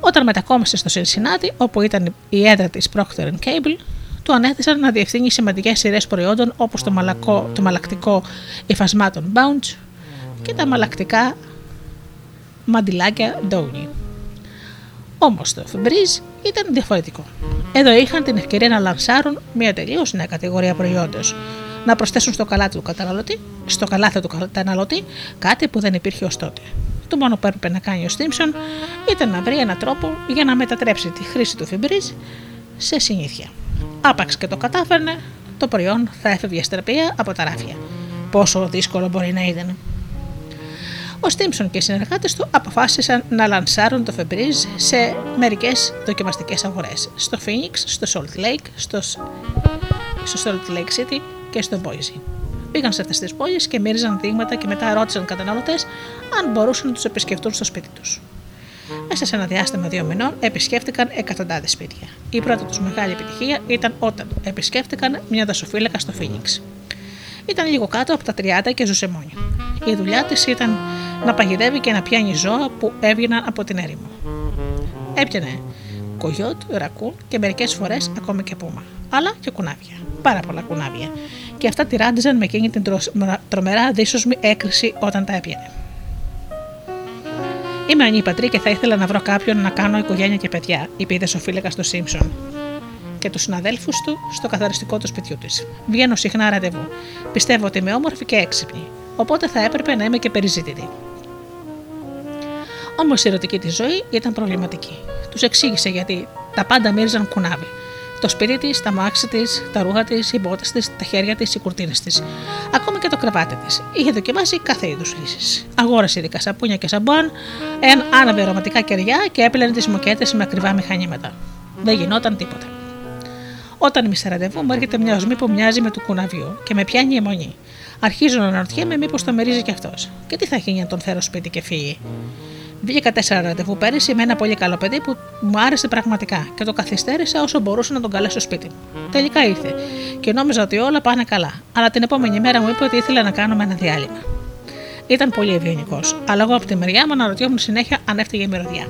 Όταν μετακόμισε στο Cincinnati, όπου ήταν η έδρα της Procter Gamble, του ανέθεσαν να διευθύνει σημαντικές σειρές προϊόντων όπως το, μαλακό, το μαλακτικό υφασμάτων Bounce και τα μαλακτικά μαντιλάκια Downey. Όμως το Febreze ήταν διαφορετικό. Εδώ είχαν την ευκαιρία να λανσάρουν μια τελείως νέα κατηγορία προϊόντος. Να προσθέσουν στο καλάθι του καταναλωτή, στο καλάθι του καταναλωτή κάτι που δεν υπήρχε ως τότε. Το μόνο που έπρεπε να κάνει ο Στίμψον ήταν να βρει έναν τρόπο για να μετατρέψει τη χρήση του Febreze σε συνήθεια. Άπαξ και το κατάφερνε, το προϊόν θα έφευγε στερπία από τα ράφια. Πόσο δύσκολο μπορεί να ήταν. Ο Στίμψον και οι συνεργάτες του αποφάσισαν να λανσάρουν το Febreze σε μερικές δοκιμαστικές αγορές. Στο Phoenix, στο Salt Lake, στο, στο Salt Lake City και στο Boise. Πήγαν σε αυτές τις πόλεις και μύριζαν δείγματα και μετά ρώτησαν καταναλωτές αν μπορούσαν να τους επισκεφτούν στο σπίτι τους. Μέσα σε ένα διάστημα δύο μηνών επισκέφτηκαν εκατοντάδες σπίτια. Η πρώτη τους μεγάλη επιτυχία ήταν όταν επισκέφτηκαν μια δασοφύλακα στο Phoenix. Ήταν λίγο κάτω από τα 30 και ζούσε μόνη. Η δουλειά της ήταν να παγιδεύει και να πιάνει ζώα που έβγαιναν από την έρημο. Έπιανε κογιότ, ρακούν και μερικές φορές ακόμη και πούμα. Αλλά και κουνάβια. Πάρα πολλά κουνάβια. Και αυτά τη ράντιζαν με εκείνη την τρομερά δύσοσμη έκρηση όταν τα έπιανε. Είμαι ανήπατρη και θα ήθελα να βρω κάποιον να κάνω οικογένεια και παιδιά, είπε η δεσοφύλακα στο Σίμψον και τους συναδέλφους του στο καθαριστικό του σπιτιού της. Βγαίνω συχνά ραντεβού. Πιστεύω ότι είμαι όμορφη και έξυπνη, οπότε θα έπρεπε να είμαι και περιζήτητη. Όμως η ερωτική της ζωή ήταν προβληματική. Τους εξήγησε γιατί τα πάντα μύριζαν κουνάβι. Το σπίτι της, τα μάξι της, τα ρούχα της, οι μπότες της, τα χέρια της, οι κουρτίνες της. Ακόμη και το κρεβάτι της. Είχε δοκιμάσει κάθε είδους λύσεις. Αγόρασε ειδικά σαπούνια και σαμπουάν, εν άναβε αρωματικά κεριά και έπλαινε τις μοκέτε με ακριβά μηχανήματα. Δεν γινόταν τίποτα. Όταν είμαι σε ραντεβού, μου έρχεται μιας οσμή που μοιάζει με του κουναβιού και με πιάνει η αιμονή. Αρχίζω να αναρωτιέμαι μήπως το μερίζει κι αυτός. Και τι θα γίνει αν τον φέρω σπίτι και φύγει. Βγήκα τέσσερα ραντεβού πέρυσι με ένα πολύ καλό παιδί που μου άρεσε πραγματικά και το καθυστέρησα όσο μπορούσα να τον καλέσω σπίτι μου. Τελικά ήρθε και νόμιζα ότι όλα πάνε καλά, αλλά την επόμενη μέρα μου είπε ότι ήθελε να κάνουμε ένα διάλειμμα. Ήταν πολύ ευγενικός, αλλά εγώ από τη μεριά μου αναρωτιόμουν συνέχεια αν έφταιγε η μυρωδιά.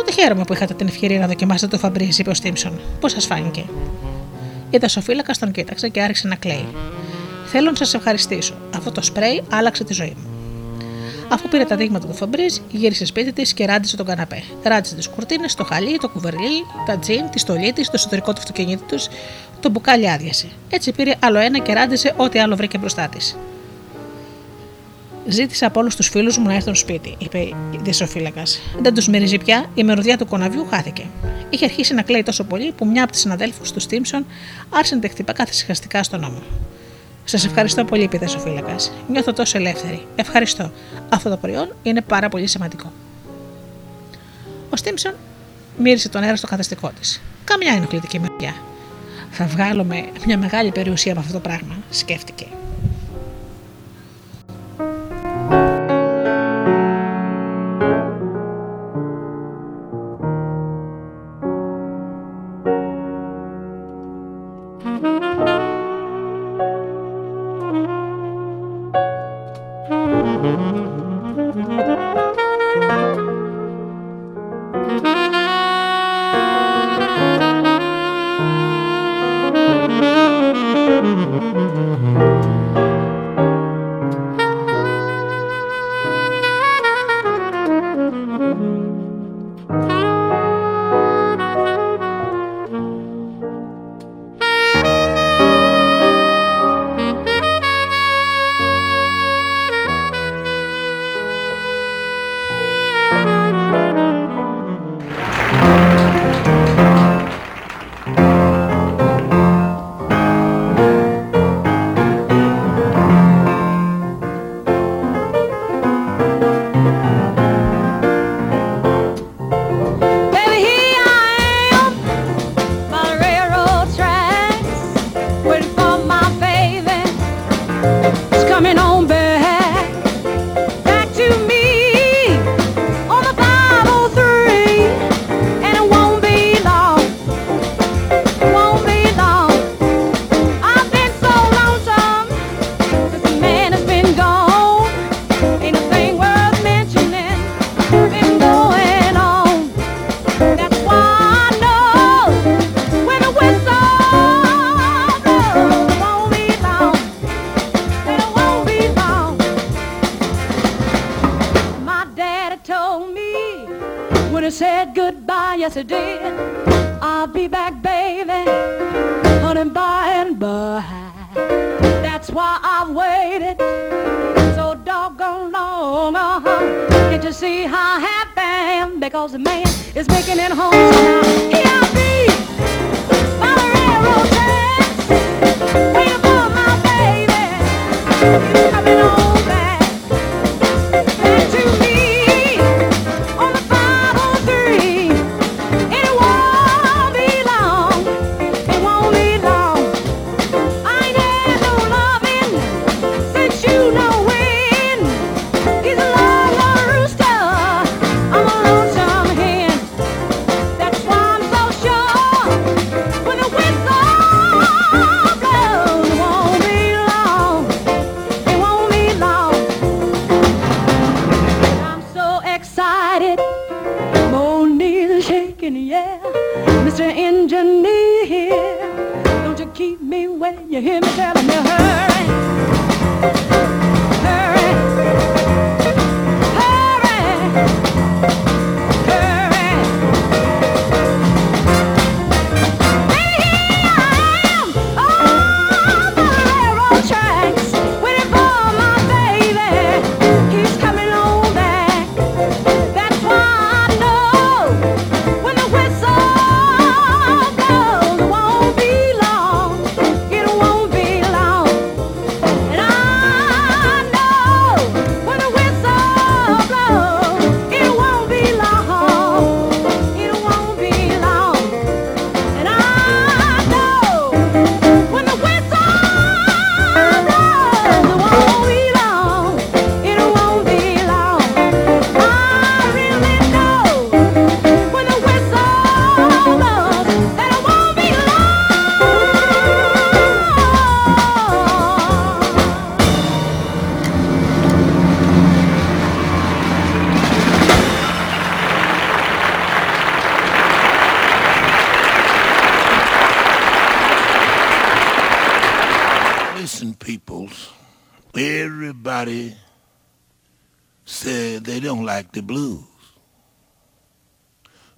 Τότε χαίρομαι που είχατε την ευκαιρία να δοκιμάσετε το φαμπρίζ, είπε ο Στίμψον. Πώς σας φάνηκε; Η δασοφύλακα τον κοίταξε και άρχισε να κλαίει. Θέλω να σας ευχαριστήσω. Αυτό το σπρέι άλλαξε τη ζωή μου. Αφού πήρε τα δείγματα του Φαμπρίζ, γύρισε σπίτι της και ράντισε τον καναπέ. Ράντισε τις κουρτίνες, το χαλί, το κουβερλί, τα τζιν, τη στολή της, το εσωτερικό του αυτοκινήτου τους, το μπουκάλι άδειασε. Έτσι πήρε άλλο ένα και ράντισε ό,τι άλλο βρήκε μπροστά της. Ζήτησα από όλους τους φίλους μου να έρθουν σπίτι, είπε η δεσοφύλακας. Δεν τους μυρίζει πια, η μερουδιά του κοναβιού χάθηκε. Είχε αρχίσει να κλαίει τόσο πολύ που μια από τις συναδέλφους του Στίμψον άρχισε να χτυπά καθησυχαστικά στον ώμο. Σας ευχαριστώ πολύ, είπε ο φύλακα. Νιώθω τόσο ελεύθερη. Ευχαριστώ. Αυτό το προϊόν είναι πάρα πολύ σημαντικό. Ο Στίμψον μύρισε τον αέρα στο καθεστικό της. Καμιά ενοχλητική μεριά. Θα βγάλουμε μια μεγάλη περιουσία από αυτό το πράγμα, σκέφτηκε.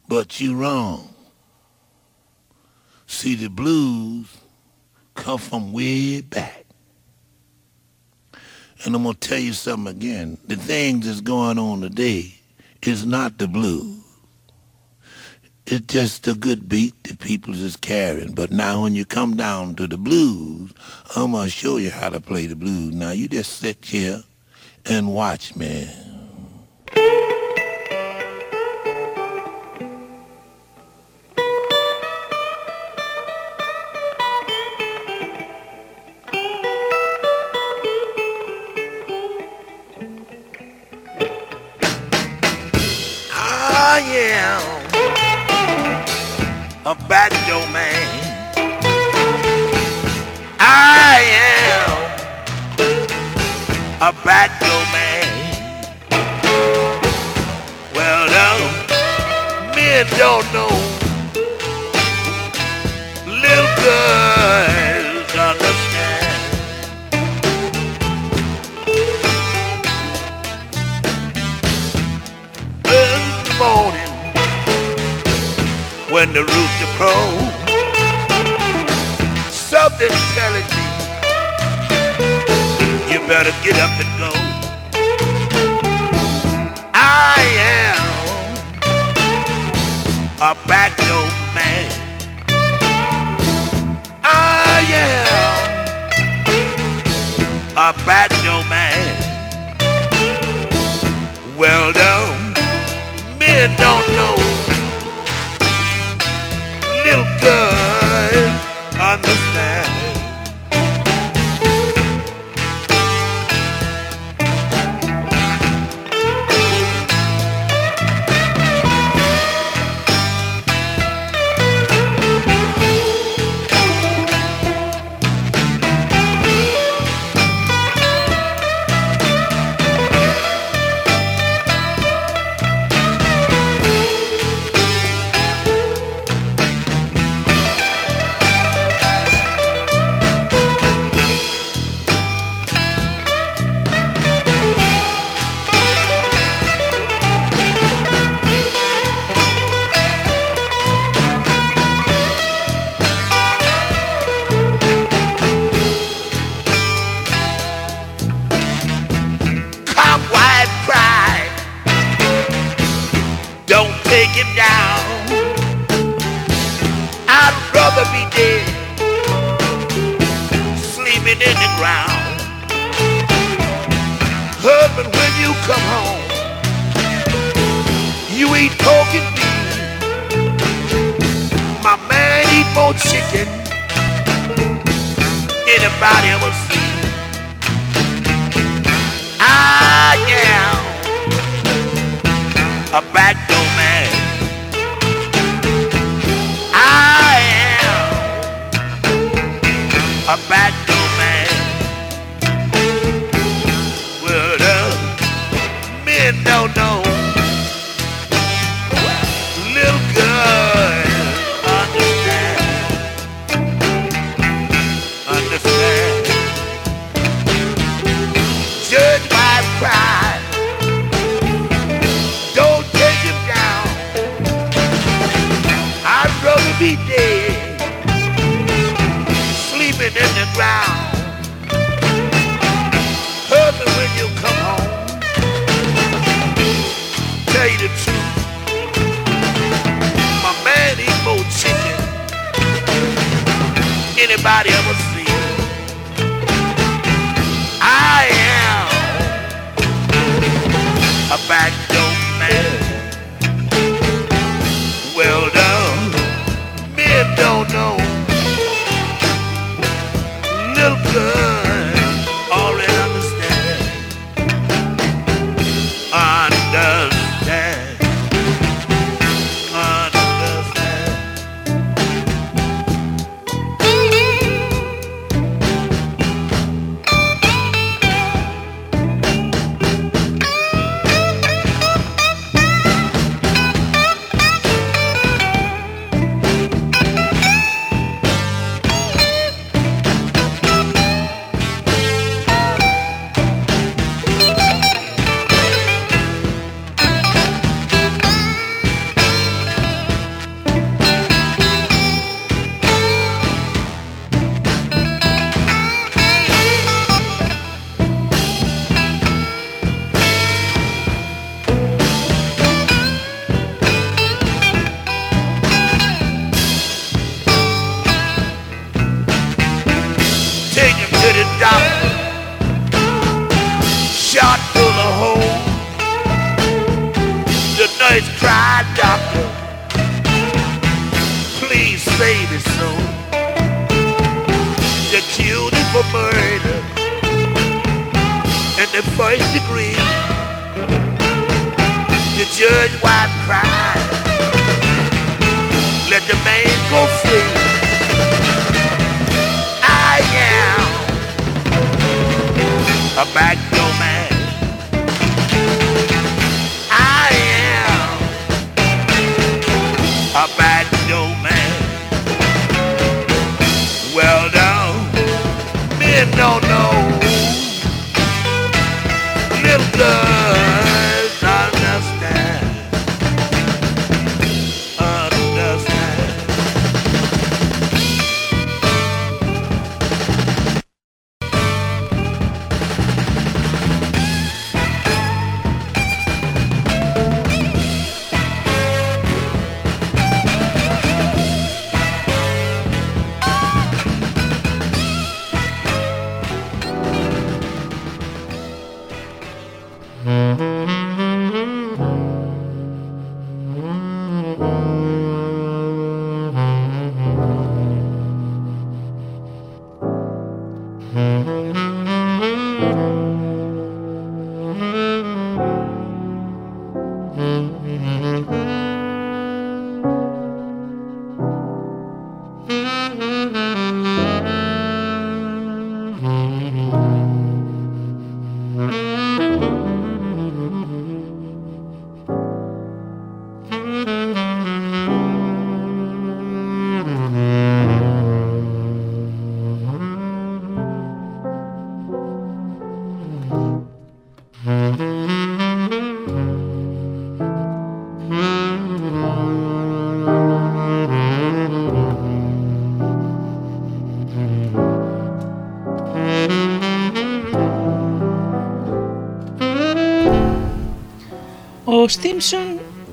But you wrong. See, the blues come from way back. And I'm going to tell you something again. The things that's going on today is not the blues. It's just a good beat that people is carrying. But now when you come down to the blues, I'm going to show you how to play the blues. Now you just sit here and watch me. A banjo man. I am a banjo man. Well, now, men don't know. Little girls understand. Early morning when the rooster crows. Something's telling me you better get up and go. I am a backdoor man. I am a backdoor man. Well done, men don't know or chicken. Anybody ever see? Ah, yeah. A backdoor man. I ah, am a backdoor man. Well, the men don't know.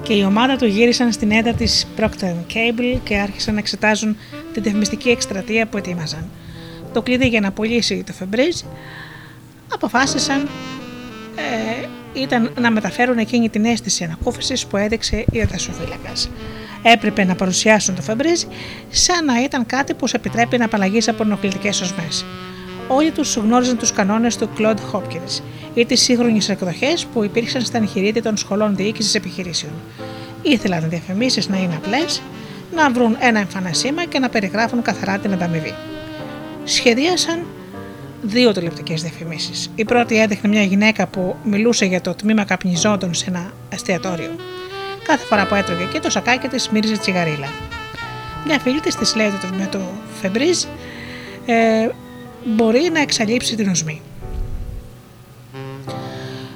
Και η ομάδα του γύρισαν στην έντα της Procter Cable και άρχισαν να εξετάζουν την τεχνιστική εκστρατεία που ετοίμαζαν. Το κλειδί για να πουλήσει το Φεμπρίζ αποφάσισαν ε, ήταν να μεταφέρουν εκείνη την αίσθηση ανακούφισης που έδειξε η ατασοφύλακα. Έπρεπε να παρουσιάσουν το Φεμπρίζ σαν να ήταν κάτι που σε επιτρέπει να απαλλαγείς από ενοχλητικές οσμέ. Όλοι τους γνώριζαν τους κανόνες του Claude Hopkins ή τις σύγχρονες εκδοχές που υπήρξαν στα εγχειρίδια των σχολών διοίκησης επιχειρήσεων. Ήθελαν οι διαφημίσεις να είναι απλές, να βρουν ένα εμφανέ σήμα και να περιγράφουν καθαρά την ανταμοιβή. Σχεδίασαν δύο τηλεοπτικέ διαφημίσεις. Η πρώτη έδειχνε μια γυναίκα που μιλούσε για το τμήμα καπνιζόντων σε ένα εστιατόριο. Κάθε φορά που έτρωγε εκεί, το σακάκι της μύριζε τσιγαρίλα. Μια φίλη της της λέει ότι με το φεμπρίζ ε, μπορεί να εξαλείψει την οσμή.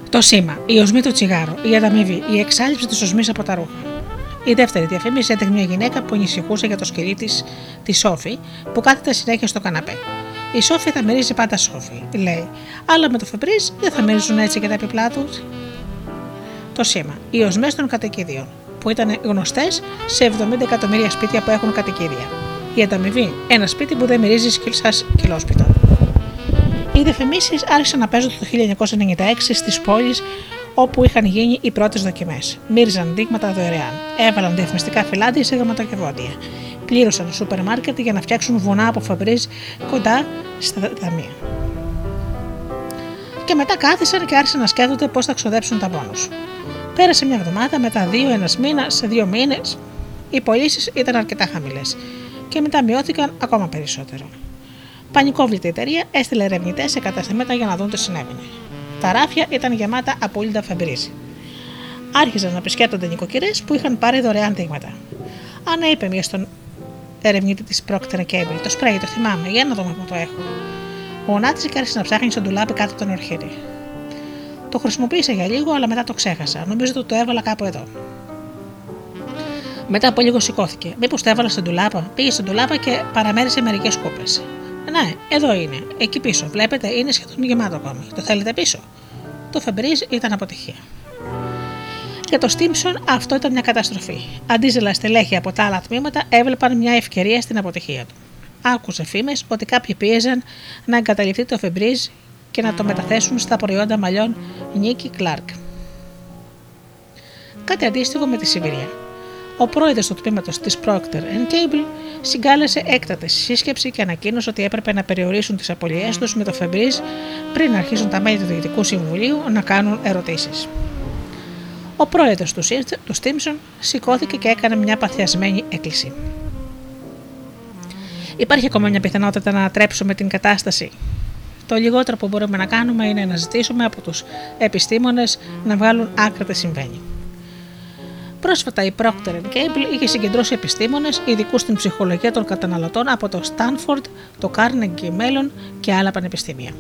Το σήμα, η οσμή του τσιγάρου, η ανταμοιβή, η εξάλληψη της οσμής από τα ρούχα. Η δεύτερη διαφήμιση έδειχνε μια γυναίκα που ανησυχούσε για το σκυλί της, τη Σόφη, που κάθεται συνέχεια στο καναπέ. Η Σόφη θα μυρίζει πάντα Σόφη, λέει, αλλά με το Φεμπρίζ δεν θα μυρίζουν έτσι και τα επιπλά τους. Το σήμα, οι οσμές των κατοικιδίων, που ήταν γνωστές σε 70 εκατομμύρια σπίτια που έχουν κατοικίδια. Η ανταμοιβή, ένα σπίτι που δεν μυρίζει σκυλσά κιλόσπιτο. Οι διαφημίσεις άρχισαν να παίζονται το 1996 στις πόλεις όπου είχαν γίνει οι πρώτες δοκιμές. Μύριζαν δείγματα δωρεάν. Έβαλαν διαφημιστικά φυλάδια σε γραμματοκιβώτια. Πλήρωσαν σούπερ μάρκετ για να φτιάξουν βουνά από φαμπρίζ κοντά στα ταμεία. Και μετά κάθισαν και άρχισαν να σκέφτονται πώς θα ξοδέψουν τα πόνους. Πέρασε μια εβδομάδα, μετά δύο, ένας μήνας, σε δύο μήνες, οι πωλήσεις ήταν αρκετά χαμηλές και μετά μειώθηκαν ακόμα περισσότερο. Πανικόβλητη εταιρεία έστειλε ερευνητές σε καταστήματα για να δουν τι συνέβαινε. Τα ράφια ήταν γεμάτα απόλυτα φεμπρίζ. Άρχιζαν να επισκέπτονται νοικοκυρές που είχαν πάρει δωρεάν δείγματα. Ανά είπε μία στον ερευνητή της Procter Cable: Το σπρέι, το θυμάμαι, για να δούμε πού το έχω. Ο Νάτσι άρχισε να ψάχνει στον τουλάπι κάτω τον ορχήρι. Το χρησιμοποίησα για λίγο, αλλά μετά το ξέχασα. Νομίζω ότι το έβαλα κάπου εδώ. Μετά από λίγο σηκώθηκε. Μήπως το έβαλα στον τουλάπα. Πήγε στον τουλάπα και παραμέρισε μερικές κούπε. Ναι, εδώ είναι. Εκεί πίσω. Βλέπετε, είναι σχεδόν γεμάτο ακόμη. Το θέλετε πίσω; Το Φεμπρίζ ήταν αποτυχία. Για το Στίμψον αυτό ήταν μια καταστροφή. Αντίζελα στελέχη από τα άλλα τμήματα έβλεπαν μια ευκαιρία στην αποτυχία του. Άκουσε φήμες ότι κάποιοι πίεζαν να εγκαταλειφθεί το Φεμπρίζ και να το μεταθέσουν στα προϊόντα μαλλιών Νίκη Κλάρκ. Κάτι αντίστοιχο με τη Σιβηρία. Ο πρόεδρος του τμήματος της Procter Cable συγκάλεσε έκτατη σύσκεψη και ανακοίνωσε ότι έπρεπε να περιορίσουν τις απολυές τους με το Febreze πριν αρχίσουν τα μέλη του Διοικητικού Συμβουλίου να κάνουν ερωτήσεις. Ο πρόεδρος του Στίμψον σηκώθηκε και έκανε μια παθιασμένη έκκληση. Υπάρχει ακόμα μια πιθανότητα να ανατρέψουμε την κατάσταση. Το λιγότερο που μπορούμε να κάνουμε είναι να ζητήσουμε από τους επιστήμονες να βγάλουν άκρα τι συμβαίνει. Πρόσφατα η Procter Cable είχε συγκεντρώσει επιστήμονες ειδικούς στην ψυχολογία των καταναλωτών από το Stanford, το Carnegie Mellon και άλλα πανεπιστήμια.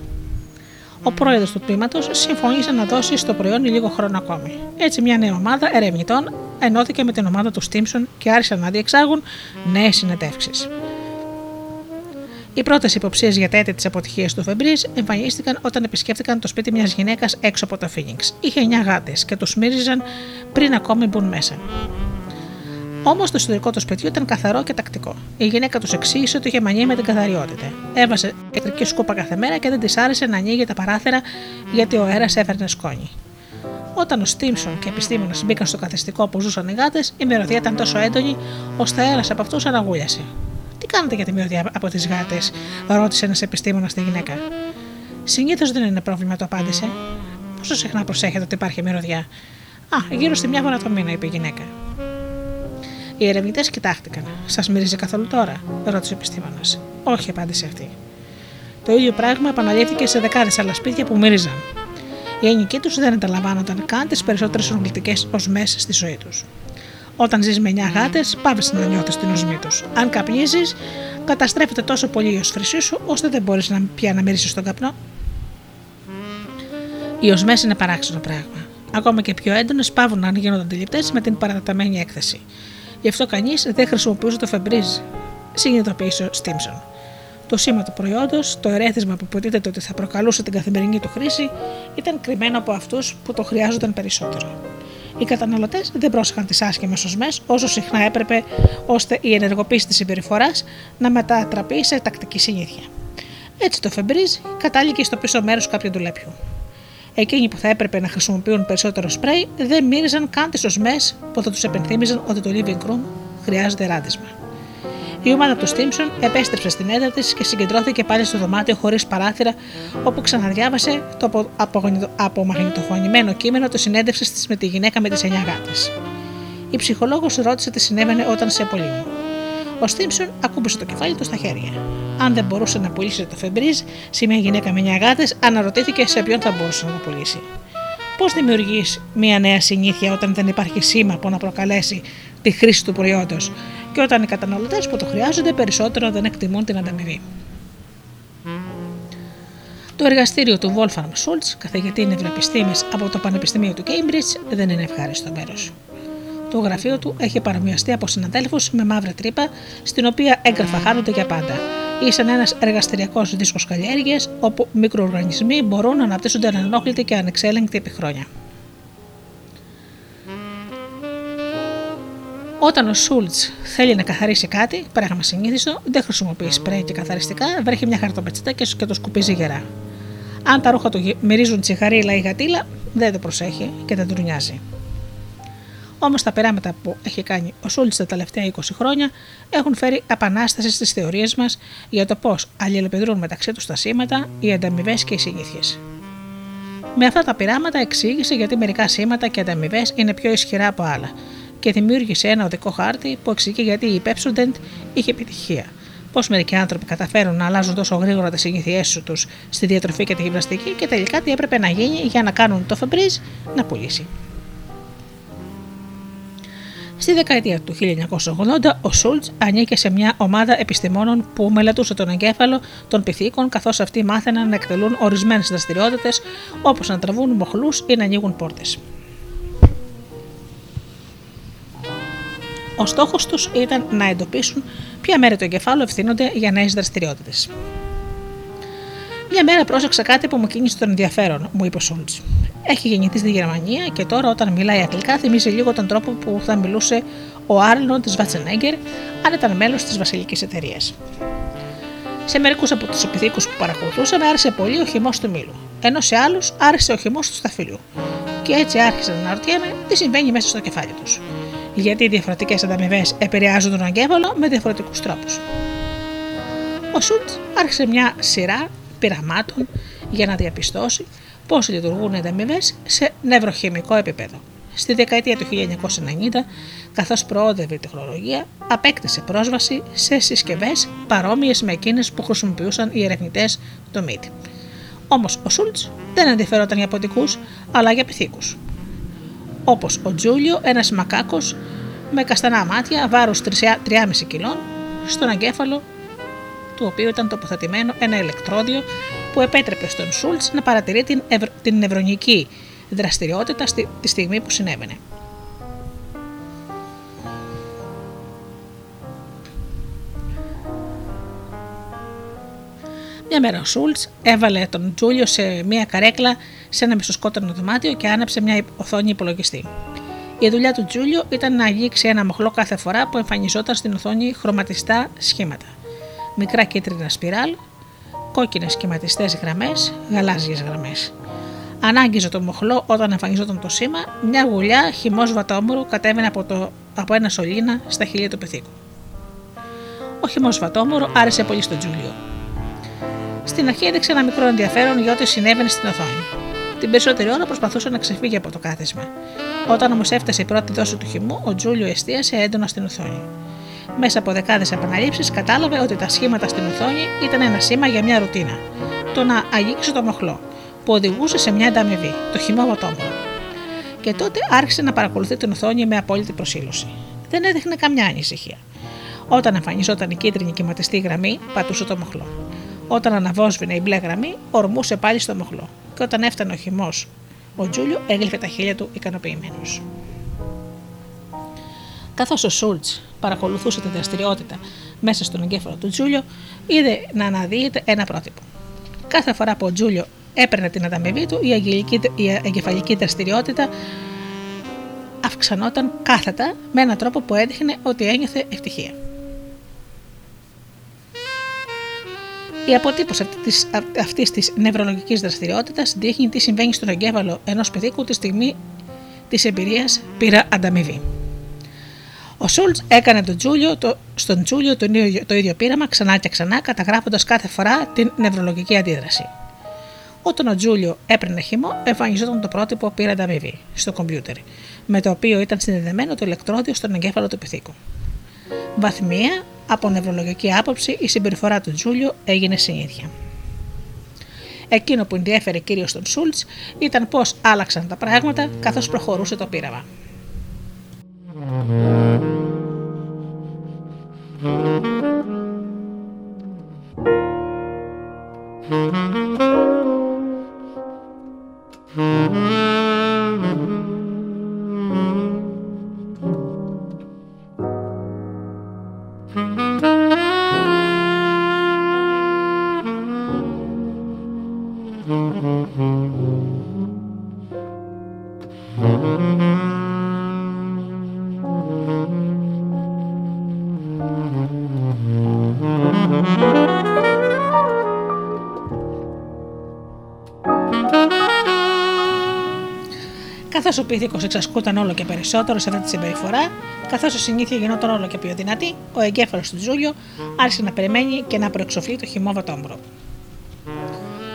Ο πρόεδρος του τμήματος συμφωνήσε να δώσει στο προϊόν λίγο χρόνο ακόμη. Έτσι, μια νέα ομάδα ερευνητών ενώθηκε με την ομάδα του Stimson και άρχισαν να διεξάγουν νέες συνεντεύξεις. Οι πρώτες υποψίες για τέτοια της αποτυχίας του Φεμπρίζ εμφανίστηκαν όταν επισκέφτηκαν το σπίτι μιας γυναίκας έξω από το Phoenix. Είχε 9 γάτε και τους μύριζαν πριν ακόμη μπουν μέσα. Όμως το εσωτερικό του σπιτιού ήταν καθαρό και τακτικό. Η γυναίκα τους εξήγησε ότι είχε μανία με την καθαριότητα. Έβαζε ηλεκτρική σκούπα κάθε μέρα και δεν της άρεσε να ανοίγει τα παράθυρα γιατί ο αέρας έφερνε σκόνη. Όταν ο Στίμσον και οι επιστήμονες μπήκαν στο καθιστικό που ζούσαν οι γάτε, η μυρωδία ήταν τόσο έντονη ώστε ένα από αυτούς αναγούλιασε. Τι κάνετε για τη μυρωδιά από τις γάτες, ρώτησε ένας επιστήμονας στη γυναίκα. Συνήθως δεν είναι πρόβλημα, το απάντησε. Πόσο συχνά προσέχετε ότι υπάρχει μυρωδιά; Α, γύρω στη μια φορά το μήνα, είπε η γυναίκα. Οι ερευνητές κοιτάχτηκαν. Σας μυρίζει καθόλου τώρα, ρώτησε ο επιστήμονας. Όχι, απάντησε αυτή. Το ίδιο πράγμα επαναλήφθηκε σε δεκάδες άλλα σπίτια που μύριζαν. Οι ένοικοί τους δεν ανταλαμβάνονταν καν τις περισσότερες ονομητικέ οσμές στη ζωή τους. Όταν ζεις με 9 γάτες, πάβει να νιώθεις την οσμή τους. Αν καπνίζεις, καταστρέφεται τόσο πολύ η οσφρυσή σου, ώστε δεν μπορείς να πια να μυρίσει τον καπνό. Οι οσμές είναι παράξενο πράγμα. Ακόμα και πιο έντονες πάβουν να γίνονται αντιληπτές με την παρατεταμένη έκθεση. Γι' αυτό κανείς δεν χρησιμοποιούσε το φεμπρίζ, συνειδητοποίησε ο Στίμψον. Το σήμα του προϊόντος, το ερέθισμα που υποτίθεται ότι θα προκαλούσε την καθημερινή του χρήση, ήταν κρυμμένο από αυτούς που το χρειάζονταν περισσότερο. Οι καταναλωτές δεν πρόσεχαν τις άσχημες οσμέ όσο συχνά έπρεπε, ώστε η ενεργοποίηση της συμπεριφοράς να μετατραπεί σε τακτική συνήθεια. Έτσι το Febreze κατάληκε στο πίσω μέρος κάποιου δουλέπιου. Εκείνοι που θα έπρεπε να χρησιμοποιούν περισσότερο σπρέι δεν μύριζαν καν τις οσμέ που θα τους επενθύμιζαν ότι το living room χρειάζεται ράδισμα. Η ομάδα του Στίμψον επέστρεψε στην έδρα της και συγκεντρώθηκε πάλι στο δωμάτιο χωρίς παράθυρα, όπου ξαναδιάβασε το απομαγνητοφωνημένο κείμενο της συνέντευξης της με τη γυναίκα με τις 9 γάτες. Η ψυχολόγος ρώτησε τι συνέβαινε όταν σε απολύουν. Ο Στίμψον ακούμπησε το κεφάλι του στα χέρια. Αν δεν μπορούσε να πουλήσει το Φεμπρίζ σε μια γυναίκα με 9 γάτες, αναρωτήθηκε σε ποιον θα μπορούσε να το πουλήσει. Πώς δημιουργείς μια νέα συνήθεια όταν δεν υπάρχει σήμα που να προκαλέσει τη χρήση του προϊόντος; Και όταν οι καταναλωτές που το χρειάζονται περισσότερο δεν εκτιμούν την ανταμοιβή. Το εργαστήριο του Wolfram Schultz, καθηγητή νευροεπιστήμη από το Πανεπιστήμιο του Cambridge, δεν είναι ευχάριστο μέρος. Το γραφείο του έχει παρομοιαστεί από συναδέλφους με μαύρη τρύπα, στην οποία έγγραφα χάνονται για πάντα. Ή σαν ένας εργαστηριακός δίσκος καλλιέργειας, όπου μικροοργανισμοί μπορούν να αναπτύσσονται ανενόχλητοι και ανεξέλεγκτοι επί χρόνια. Όταν ο Σούλτς θέλει να καθαρίσει κάτι, πράγμα συνήθιστο, δεν χρησιμοποιεί σπρέι και καθαριστικά, βρέχει μια χαρτοπετσέτα και το σκουπίζει γερά. Αν τα ρούχα του μυρίζουν τσιγαρίλα ή γατήλα, δεν το προσέχει και δεν του νοιάζει. Όμως τα πειράματα που έχει κάνει ο Σούλτς τα τελευταία 20 χρόνια έχουν φέρει επανάσταση στις θεωρίες μας για το πώς αλληλεπιδρούν μεταξύ τους τα σήματα, οι ανταμοιβές και οι συνήθειες. Με αυτά τα πειράματα εξήγησε γιατί μερικά σήματα και ανταμοιβές είναι πιο ισχυρά από άλλα και δημιούργησε ένα οδικό χάρτη που εξηγεί γιατί η Pepsodent είχε επιτυχία. Πώς μερικοί άνθρωποι καταφέρουν να αλλάζουν τόσο γρήγορα τις συνήθειές τους στη διατροφή και τη γυμναστική και τελικά τι έπρεπε να γίνει για να κάνουν το Febreze να πουλήσει. Στη δεκαετία του 1980, ο Σούλτς ανήκε σε μια ομάδα επιστημόνων που μελετούσε τον εγκέφαλο των πυθίκων, καθώς αυτοί μάθαιναν να εκτελούν ορισμένες δραστηριότητες όπως να τραβούν μοχλούς ή να ανοίγουν πόρτες. Ο στόχος τους ήταν να εντοπίσουν ποια μέρη του εγκεφάλου ευθύνονται για νέες δραστηριότητες. Μια μέρα πρόσεξα κάτι που μου κίνησε τον ενδιαφέρον, μου είπε ο Σούλτς. Έχει γεννηθεί στη Γερμανία και τώρα όταν μιλάει αγγλικά θυμίζει λίγο τον τρόπο που θα μιλούσε ο Άρλον τη Βατσενέγκερ αν ήταν μέλος της βασιλικής εταιρείας. Σε μερικούς από τους οπιθήκου που παρακολουθούσαμε άρεσε πολύ ο χυμός του μήλου, ενώ σε άλλους άρεσε ο χυμός του σταφυλιού. Και έτσι άρχισα να αναρωτιέμαι τι συμβαίνει μέσα στο κεφάλι τους γιατί οι διαφορετικές ανταμοιβές επηρεάζουν τον εγκέφαλο με διαφορετικούς τρόπους. Ο Σούλτ άρχισε μια σειρά πειραμάτων για να διαπιστώσει πώς λειτουργούν οι ανταμοιβές σε νευροχημικό επίπεδο. Στη δεκαετία του 1990, καθώς προόδευε η τεχνολογία, απέκτησε πρόσβαση σε συσκευές παρόμοιες με εκείνες που χρησιμοποιούσαν οι ερευνητές του MIT. Όμως ο Σούλτς δεν ενδιαφερόταν για ποτικούς, αλλά για πυθίκους όπως ο Τζούλιο, ένας μακάκος με καστανά μάτια, βάρος 3,5 κιλών, στον εγκέφαλο του οποίου ήταν τοποθετημένο ένα ηλεκτρόδιο που επέτρεπε στον Σούλτς να παρατηρεί την, ευ... την νευρονική δραστηριότητα στη... τη στιγμή που συνέβαινε. Μια μέρα ο Σούλτς έβαλε τον Τζούλιο σε μια καρέκλα σε ένα μισοσκότεινο δωμάτιο και άναψε μια οθόνη υπολογιστή. Η δουλειά του Τζούλιο ήταν να αγγίξει ένα μοχλό κάθε φορά που εμφανιζόταν στην οθόνη χρωματιστά σχήματα. Μικρά κίτρινα σπιράλ, κόκκινες σχηματιστές γραμμές, γαλάζιες γραμμές. Αν άγγιζε το μοχλό όταν εμφανιζόταν το σήμα, μια γουλιά χυμός βατόμουρου κατέβαινε από, το, από ένα σωλήνα στα χείλη του πεθήκου. Ο χυμός βατόμουρου άρεσε πολύ στον Τζούλιο. Στην αρχή έδειξε ένα μικρό ενδιαφέρον για ό,τι συνέβαινε στην οθόνη. Την περισσότερη ώρα προσπαθούσε να ξεφύγει από το κάθισμα. Όταν όμως έφτασε η πρώτη δόση του χυμού, ο Τζούλιο εστίασε έντονα στην οθόνη. Μέσα από δεκάδες επαναλήψεις κατάλαβε ότι τα σχήματα στην οθόνη ήταν ένα σήμα για μια ρουτίνα. Το να αγγίξει το μοχλό, που οδηγούσε σε μια ανταμοιβή, το χυμό βατόμορο. Και τότε άρχισε να παρακολουθεί την οθόνη με απόλυτη προσήλωση. Δεν έδειχνε καμιά ανησυχία. Όταν εμφανιζόταν η κίτρινη κυματιστή γραμμή, πατούσε το μοχλό. Όταν αναβόσβηνε η μπλε γραμμή, ορμούσε πάλι στο μοχλό. Και όταν έφτανε ο χυμός, ο Τζούλιο έγλυφε τα χέρια του ικανοποιημένος. Καθώς ο Σούλτς παρακολουθούσε τη δραστηριότητα μέσα στον εγκέφαλο του Τζούλιο, είδε να αναδύεται ένα πρότυπο. Κάθε φορά που ο Τζούλιο έπαιρνε την ανταμοιβή του, η, η εγκεφαλική δραστηριότητα αυξανόταν κάθετα με έναν τρόπο που έδειχνε ότι ένιωθε ευτυχία. Η αποτύπωση αυτή της νευρολογικής δραστηριότητας δείχνει τι συμβαίνει στον εγκέφαλο ενός παιδίκου τη στιγμή της εμπειρίας πήρα ανταμοιβή. Ο Σούλτς έκανε τον Τζούλιο, το, στον Τζούλιο το, το ίδιο πείραμα ξανά και ξανά, καταγράφοντας κάθε φορά την νευρολογική αντίδραση. Όταν ο Τζούλιο έπαιρνε χυμό, εμφανιζόταν το πρότυπο πήρα ανταμοιβή στο κομπιούτερ, με το οποίο ήταν συνδεδεμένο το ηλεκτρόδιο στον εγκέφαλο του πυθίκου. Βαθμία, από νευρολογική άποψη, η συμπεριφορά του Τζούλιο έγινε συνήθεια. Εκείνο που ενδιέφερε κυρίως τον Σούλτς ήταν πώς άλλαξαν τα πράγματα καθώς προχωρούσε το πείραμα. Καθώ ο πίθηκο εξασκούταν όλο και περισσότερο σε αυτή τη συμπεριφορά, καθώς η συνήθεια γινόταν όλο και πιο δυνατή, ο εγκέφαλος του Τζούλιο άρχισε να περιμένει και να προεξοφλεί το χυμό βατόμπρο.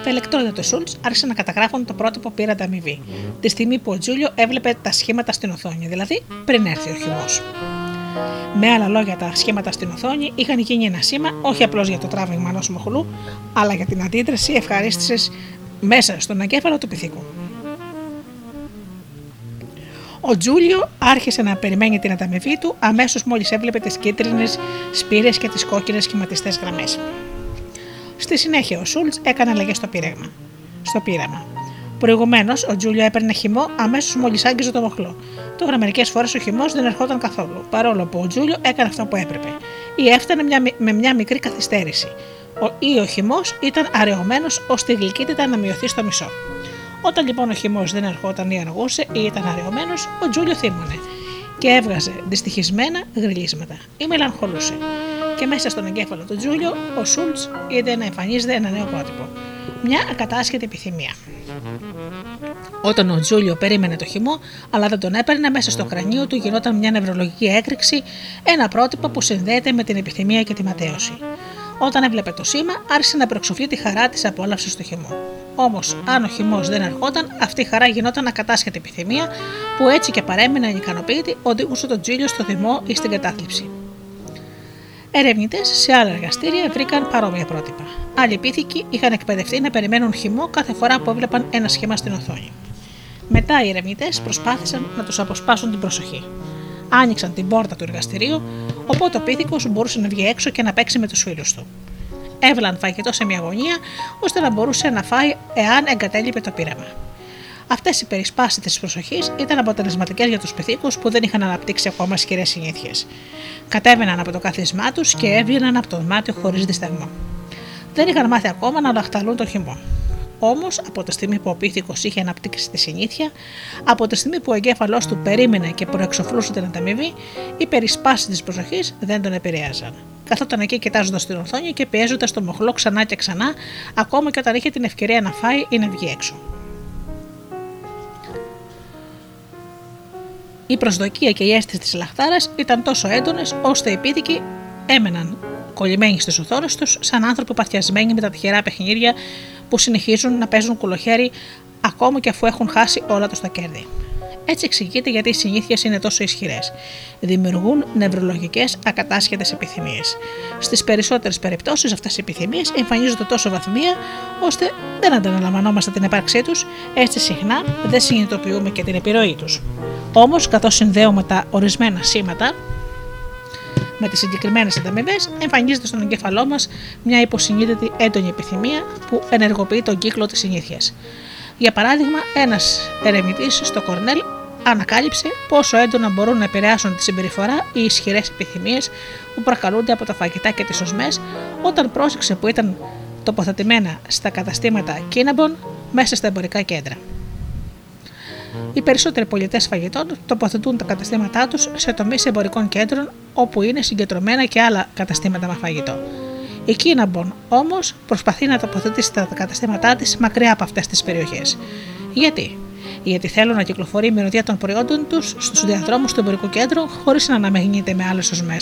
Τα ηλεκτρόδια του Σούλτς άρχισαν να καταγράφουν το πρότυπο πήρα αμοιβή, τη στιγμή που ο Τζούλιο έβλεπε τα σχήματα στην οθόνη, δηλαδή πριν έρθει ο χυμός. Με άλλα λόγια, τα σχήματα στην οθόνη είχαν γίνει ένα σήμα όχι απλώς για το τράβηγμα ενός μοχλού, αλλά για την αντίδραση ευχαρίστησης μέσα στον εγκέφαλο του πυθίκου. Ο Τζούλιο άρχισε να περιμένει την ανταμοιβή του αμέσως μόλις έβλεπε τις κίτρινες σπήρες και τις κόκκινες σχηματιστές γραμμές. Στη συνέχεια, ο Σούλτς έκανε αλλαγές στο πείραμα. Στο πείραμα. Προηγουμένως, ο Τζούλιο έπαιρνε χυμό αμέσως μόλις άγγιζε το μοχλό. Τώρα, μερικές φορές ο χυμός δεν ερχόταν καθόλου, παρόλο που ο Τζούλιο έκανε αυτό που έπρεπε, ή έφτανε μια, με μια μικρή καθυστέρηση, ή ο χυμός ήταν αραιωμένος ώστε η γλυκύτητα να μειωθεί στο μισό. Όταν λοιπόν ο χυμός δεν ερχόταν ή αργούσε ή ήταν αραιωμένος, ο Τζούλιο θύμωνε και έβγαζε δυστυχισμένα γριλίσματα ή μελαγχολούσε. Και μέσα στον εγκέφαλο του Τζούλιο, ο Σούλτς είδε να εμφανίζεται ένα νέο πρότυπο. Μια ακατάσχετη επιθυμία. Όταν ο Τζούλιο περίμενε το χυμό, αλλά δεν τον έπαιρνε, μέσα στο κρανίο του γινόταν μια νευρολογική έκρηξη, ένα πρότυπο που συνδέεται με την επιθυμία και τη ματέωση. Όταν έβλεπε το σήμα, άρχισε να προξοφλεί τη χαρά της απόλαυσης του χυμού. Όμως, αν ο χυμός δεν ερχόταν, αυτή η χαρά γινόταν ακατάσχετη επιθυμία, που έτσι και παρέμεινε ανικανοποίητη, οδηγούσε τον Τζίλιο στο θυμό ή στην κατάθλιψη. Ερευνητές σε άλλα εργαστήρια βρήκαν παρόμοια πρότυπα. Άλλοι πίθηκοι είχαν εκπαιδευτεί να περιμένουν χυμό κάθε φορά που έβλεπαν ένα σχήμα στην οθόνη. Μετά οι ερευνητές προσπάθησαν να τους αποσπάσουν την προσοχή. Άνοιξαν την πόρτα του εργαστηρίου, οπότε ο πίθηκος μπορούσε να βγει έξω και να παίξει με τους φίλους του έβλαν φαγητό σε μια γωνία ώστε να μπορούσε να φάει εάν εγκατέλειπε το πείραμα. Αυτές οι περισπάσει της προσοχής ήταν αποτελεσματικές για τους πυθίκου που δεν είχαν αναπτύξει ακόμα ισχυρές συνήθειες. Κατέβαιναν από το κάθισμά τους και έβγαιναν από το δωμάτιο χωρίς δισταγμό. Δεν είχαν μάθει ακόμα να λαχταλούν το χυμό. Όμως, από τη στιγμή που ο πίθηκος είχε αναπτύξει τη συνήθεια, από τη στιγμή που ο εγκέφαλός του περίμενε και προεξοφλούσε την ανταμοιβή, οι περισπάσεις της προσοχής δεν τον επηρέαζαν. Καθόταν εκεί κοιτάζοντας την οθόνη και πιέζοντας το μοχλό ξανά και ξανά, ακόμα και όταν είχε την ευκαιρία να φάει ή να βγει έξω. Η προσδοκία και η αίσθηση της λαχτάρας ήταν τόσο έντονες, ώστε οι πίθηκοι έμεναν κολλημένοι στις οθόνες τους, σαν άνθρωποι παθιασμένοι με τα τυχερά παιχνίδια που συνεχίζουν να παίζουν κουλοχέρι ακόμα και αφού έχουν χάσει όλα τους τα κέρδη. Έτσι εξηγείται γιατί οι συνήθειες είναι τόσο ισχυρές. Δημιουργούν νευρολογικές ακατάσχετες επιθυμίες. Στις περισσότερες περιπτώσεις αυτές οι επιθυμίες εμφανίζονται τόσο βαθμία ώστε δεν ανταναλαμβανόμαστε την ύπαρξή τους, έτσι συχνά δεν συνειδητοποιούμε και την επιρροή τους. Όμως, καθώς συνδέουμε τα ορισμένα σήματα με τις συγκεκριμένες ανταμοιβές, εμφανίζεται στον εγκέφαλό μας μια υποσυνείδητη έντονη επιθυμία που ενεργοποιεί τον κύκλο της συνήθειας. Για παράδειγμα, ένας ερευνητής στο Κορνέλ ανακάλυψε πόσο έντονα μπορούν να επηρεάσουν τη συμπεριφορά οι ισχυρές επιθυμίες που προκαλούνται από τα φαγητά και τις οσμές, όταν πρόσεξε που ήταν τοποθετημένα στα καταστήματα Κίναμπον μέσα στα εμπορικά κέντρα. Οι περισσότεροι πολιτές φαγητών τοποθετούν τα καταστήματά τους σε τομείς εμπορικών κέντρων όπου είναι συγκεντρωμένα και άλλα καταστήματα με φαγητό. Η Κίναμπον όμως προσπαθεί να τοποθετήσει τα καταστήματά της μακριά από αυτές τις περιοχές. Γιατί; Γιατί θέλουν να κυκλοφορεί η μυρωδία των προϊόντων τους στους διαδρόμους του εμπορικού κέντρου χωρίς να αναμεγνύεται με άλλες οσμέ,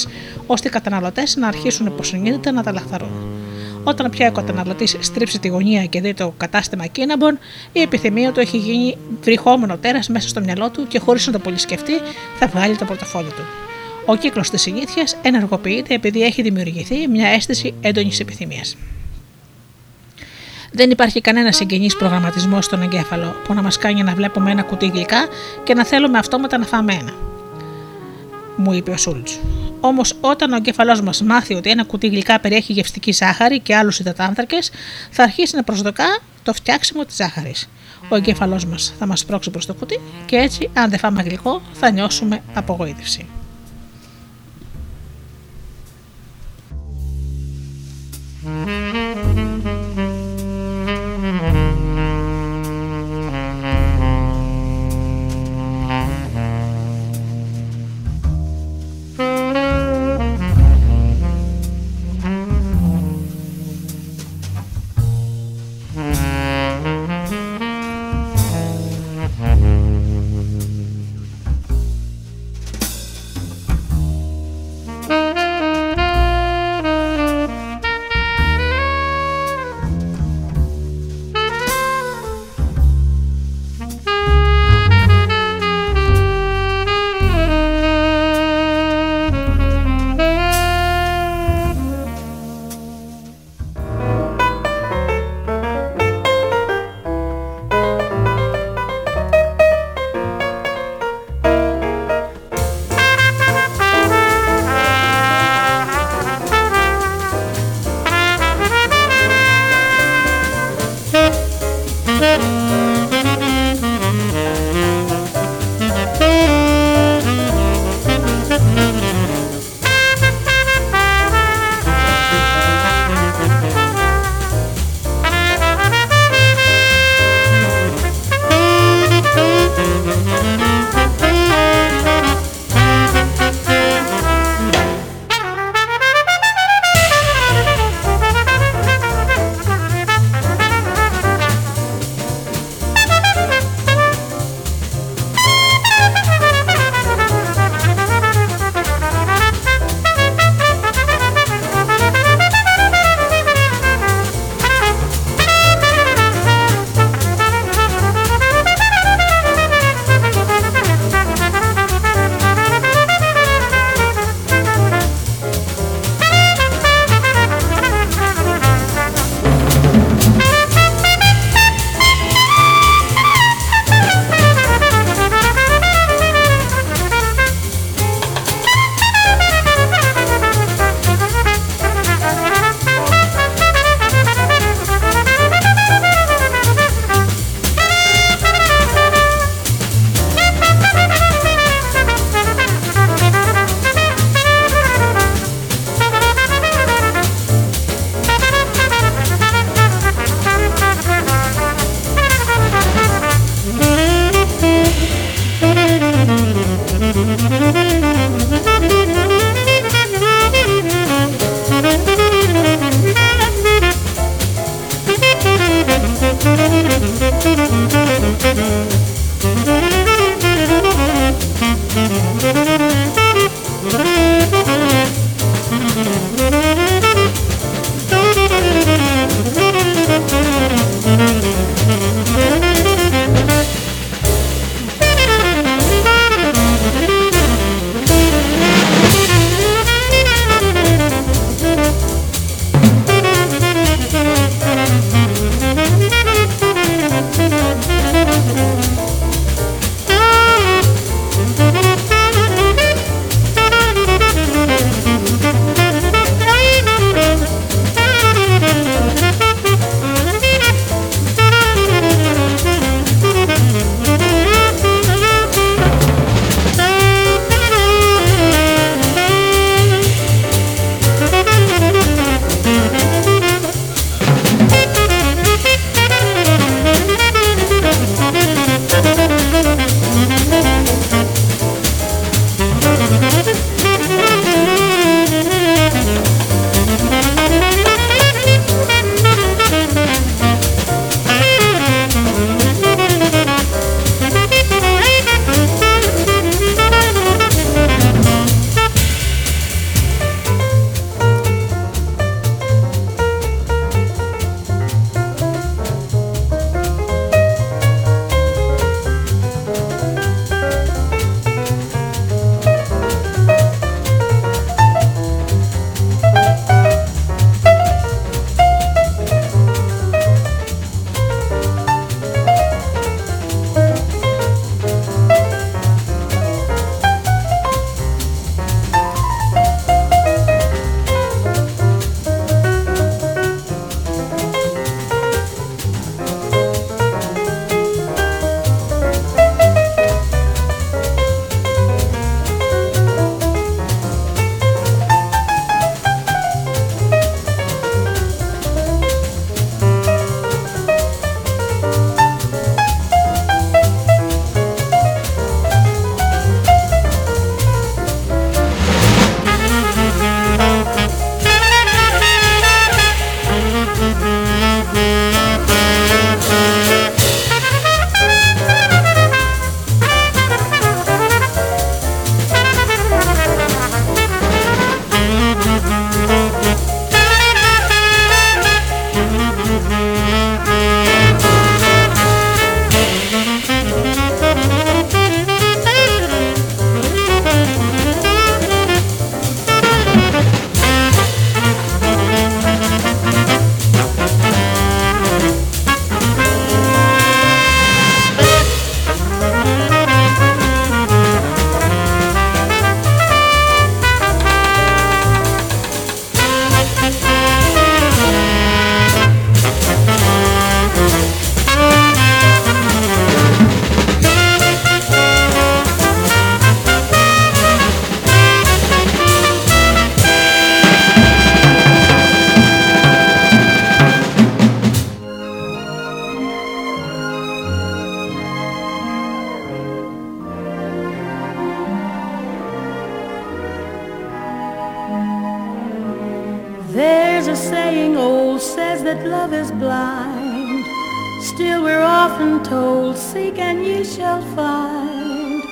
ώστε οι καταναλωτές να αρχίσουν υποσυνείδητα να τα λαχθαρούν. Όταν πια ο καταναλωτής στρίψει τη γωνία και δει το κατάστημα Κίναμπον, η επιθυμία του έχει γίνει βρυχόμενο τέρας μέσα στο μυαλό του και χωρίς να το πολύ σκεφτεί, θα βγάλει το πορτοφόλι του. Ο κύκλος της συνήθειας ενεργοποιείται επειδή έχει δημιουργηθεί μια αίσθηση έντονης επιθυμίας. Δεν υπάρχει κανένα συγγενής προγραμματισμός στον εγκέφαλο που να μας κάνει να βλέπουμε ένα κουτί γλυκά και να θέλουμε αυτόματα να φάμε ένα μου είπε ο Σούλτς. Όμως, όταν ο εγκεφαλό μας μάθει ότι ένα κουτί γλυκά περιέχει γευστική ζάχαρη και άλλους υδατάνθρακε, θα αρχίσει να προσδοκά το φτιάξιμο της ζάχαρης. Ο εγκεφαλό μας θα μας πρόξει προς το κουτί και έτσι, αν δεν φάμε γλυκό, θα νιώσουμε απογοήτευση. Mm-hmm. seek and ye shall find.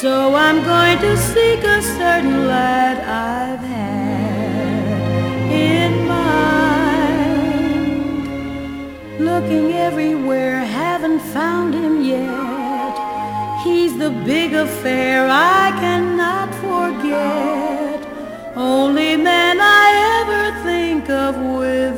So I'm going to seek a certain lad I've had in mind. Looking everywhere, haven't found him yet. He's the big affair I cannot forget. Only man I ever think of with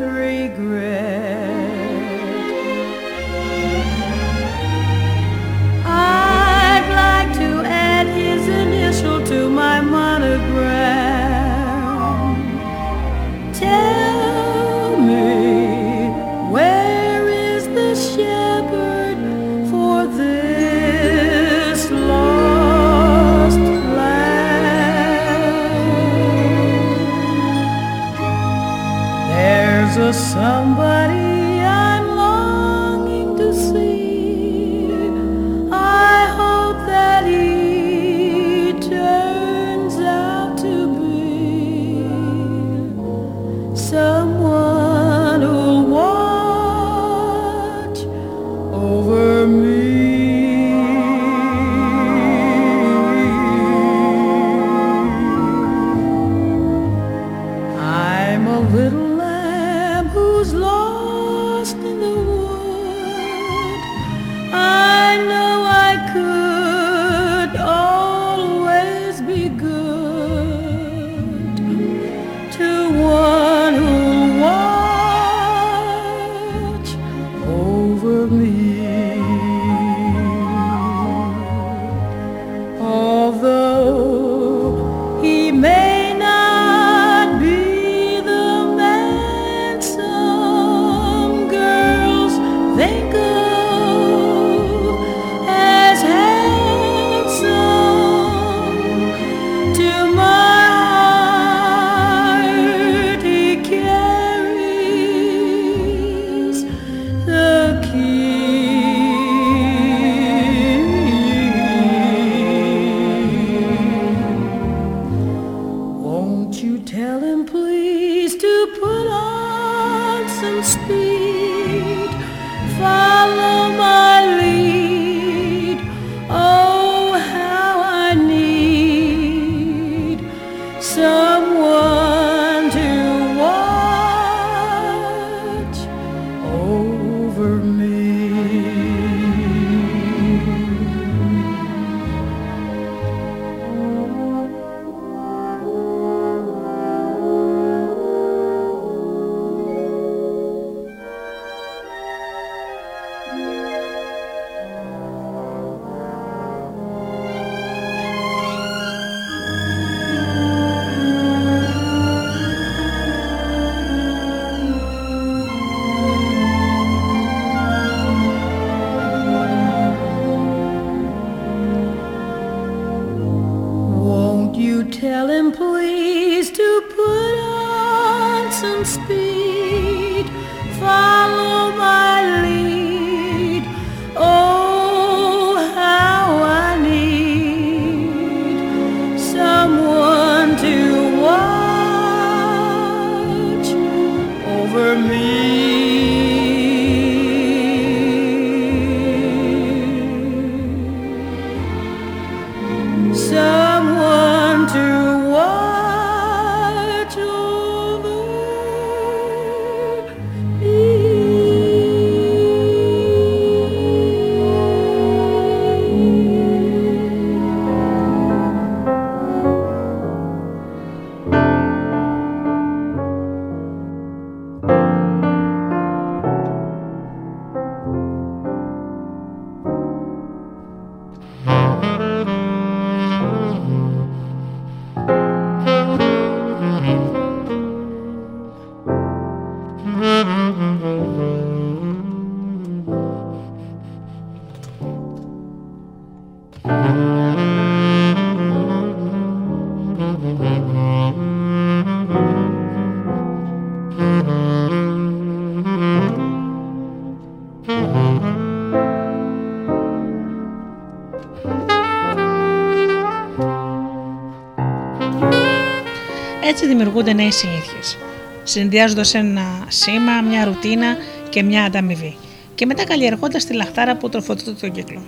οι ένα σήμα, μια ρουτίνα και μια ανταμοιβή και μετά καλλιεργώντας τη λαχτάρα που τροφοδοτεί τον κύκλο.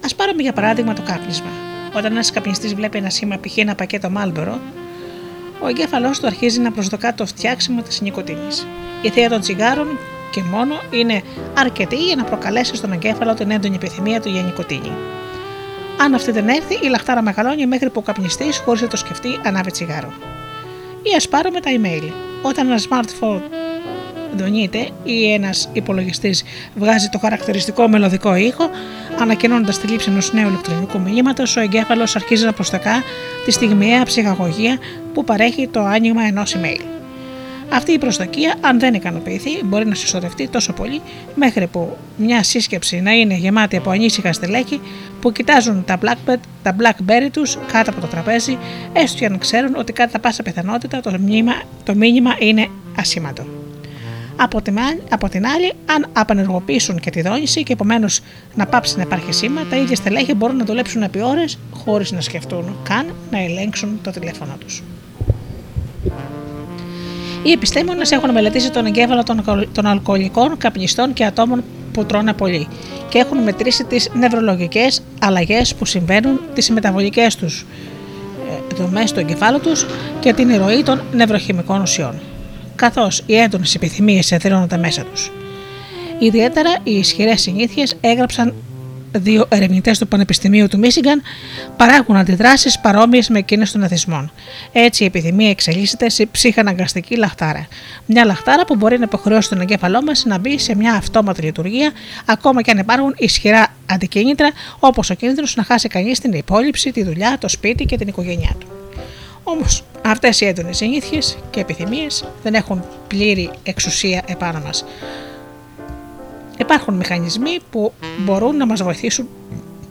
Α πάρουμε για παράδειγμα το κάπνισμα. Όταν ένας καπνιστής βλέπει ένα σήμα, π.χ. ένα πακέτο μάλμπερο, ο εγκέφαλός του αρχίζει να προσδοκά το φτιάξιμο της νοικοτήνη. Η θέα των τσιγάρων και μόνο είναι αρκετή για να προκαλέσει στον εγκέφαλο την έντονη επιθυμία του για νοικοτήνη. Αν αυτή δεν έρθει, η λαχτάρα μεγαλώνει μέχρι που ο καπνιστής, χωρίς να το σκεφτεί, ανάβει τσιγάρο. Ή ας πάρουμε τα email. Όταν ένα smartphone δονείται ή ένας υπολογιστής βγάζει το χαρακτηριστικό μελωδικό ήχο, ανακοινώνοντας τη λήψη ενός νέου ηλεκτρονικού μηνύματος, ο εγκέφαλος αρχίζει να προστακά τη στιγμιαία ψυχαγωγία που παρέχει το άνοιγμα ενός email. Αυτή η προσδοκία, αν δεν ικανοποιηθεί, μπορεί να συσσωρευτεί τόσο πολύ μέχρι που μια σύσκεψη να είναι γεμάτη από ανήσυχα στελέχη που κοιτάζουν τα, blackbird, τα blackberry τους κάτω από το τραπέζι, έστω και αν ξέρουν ότι κατά πάσα πιθανότητα το μήνυμα, το μήνυμα είναι ασήμαντο. Από την, από την άλλη, αν απενεργοποιήσουν και τη δόνηση και επομένως να πάψει να υπάρχει σήμα, τα ίδια στελέχη μπορούν να δουλέψουν επί ώρες χωρίς να σκεφτούν καν να ελέγξουν το τηλέφωνο τους. Οι επιστήμονες έχουν μελετήσει τον εγκέφαλο των αλκοολικών, καπνιστών και ατόμων που τρώνε πολύ και έχουν μετρήσει τις νευρολογικές αλλαγές που συμβαίνουν, τις μεταβολικές τους ε, δομές του εγκεφάλου τους και την ηρωή των νευροχημικών ουσιών. Καθώς οι έντονες επιθυμίες εδραιώνουν τα μέσα τους. Ιδιαίτερα οι ισχυρές συνήθειες έγραψαν δύο ερευνητές του Πανεπιστημίου του Μίσιγκαν παράγουν αντιδράσεις παρόμοιες με εκείνες των εθισμών. Έτσι η επιδημία εξελίσσεται σε ψυχαναγκαστική λαχτάρα. Μια λαχτάρα που μπορεί να υποχρεώσει τον εγκέφαλό μας να μπει σε μια αυτόματη λειτουργία, ακόμα και αν υπάρχουν ισχυρά αντικίνητρα, όπως ο κίνδυνος να χάσει κανείς την υπόλοιψη, τη δουλειά, το σπίτι και την οικογένειά του. Όμως αυτές οι έντονες συνήθειες και επιθυμίε δεν έχουν πλήρη εξουσία επάνω μας. Υπάρχουν μηχανισμοί που μπορούν να μας βοηθήσουν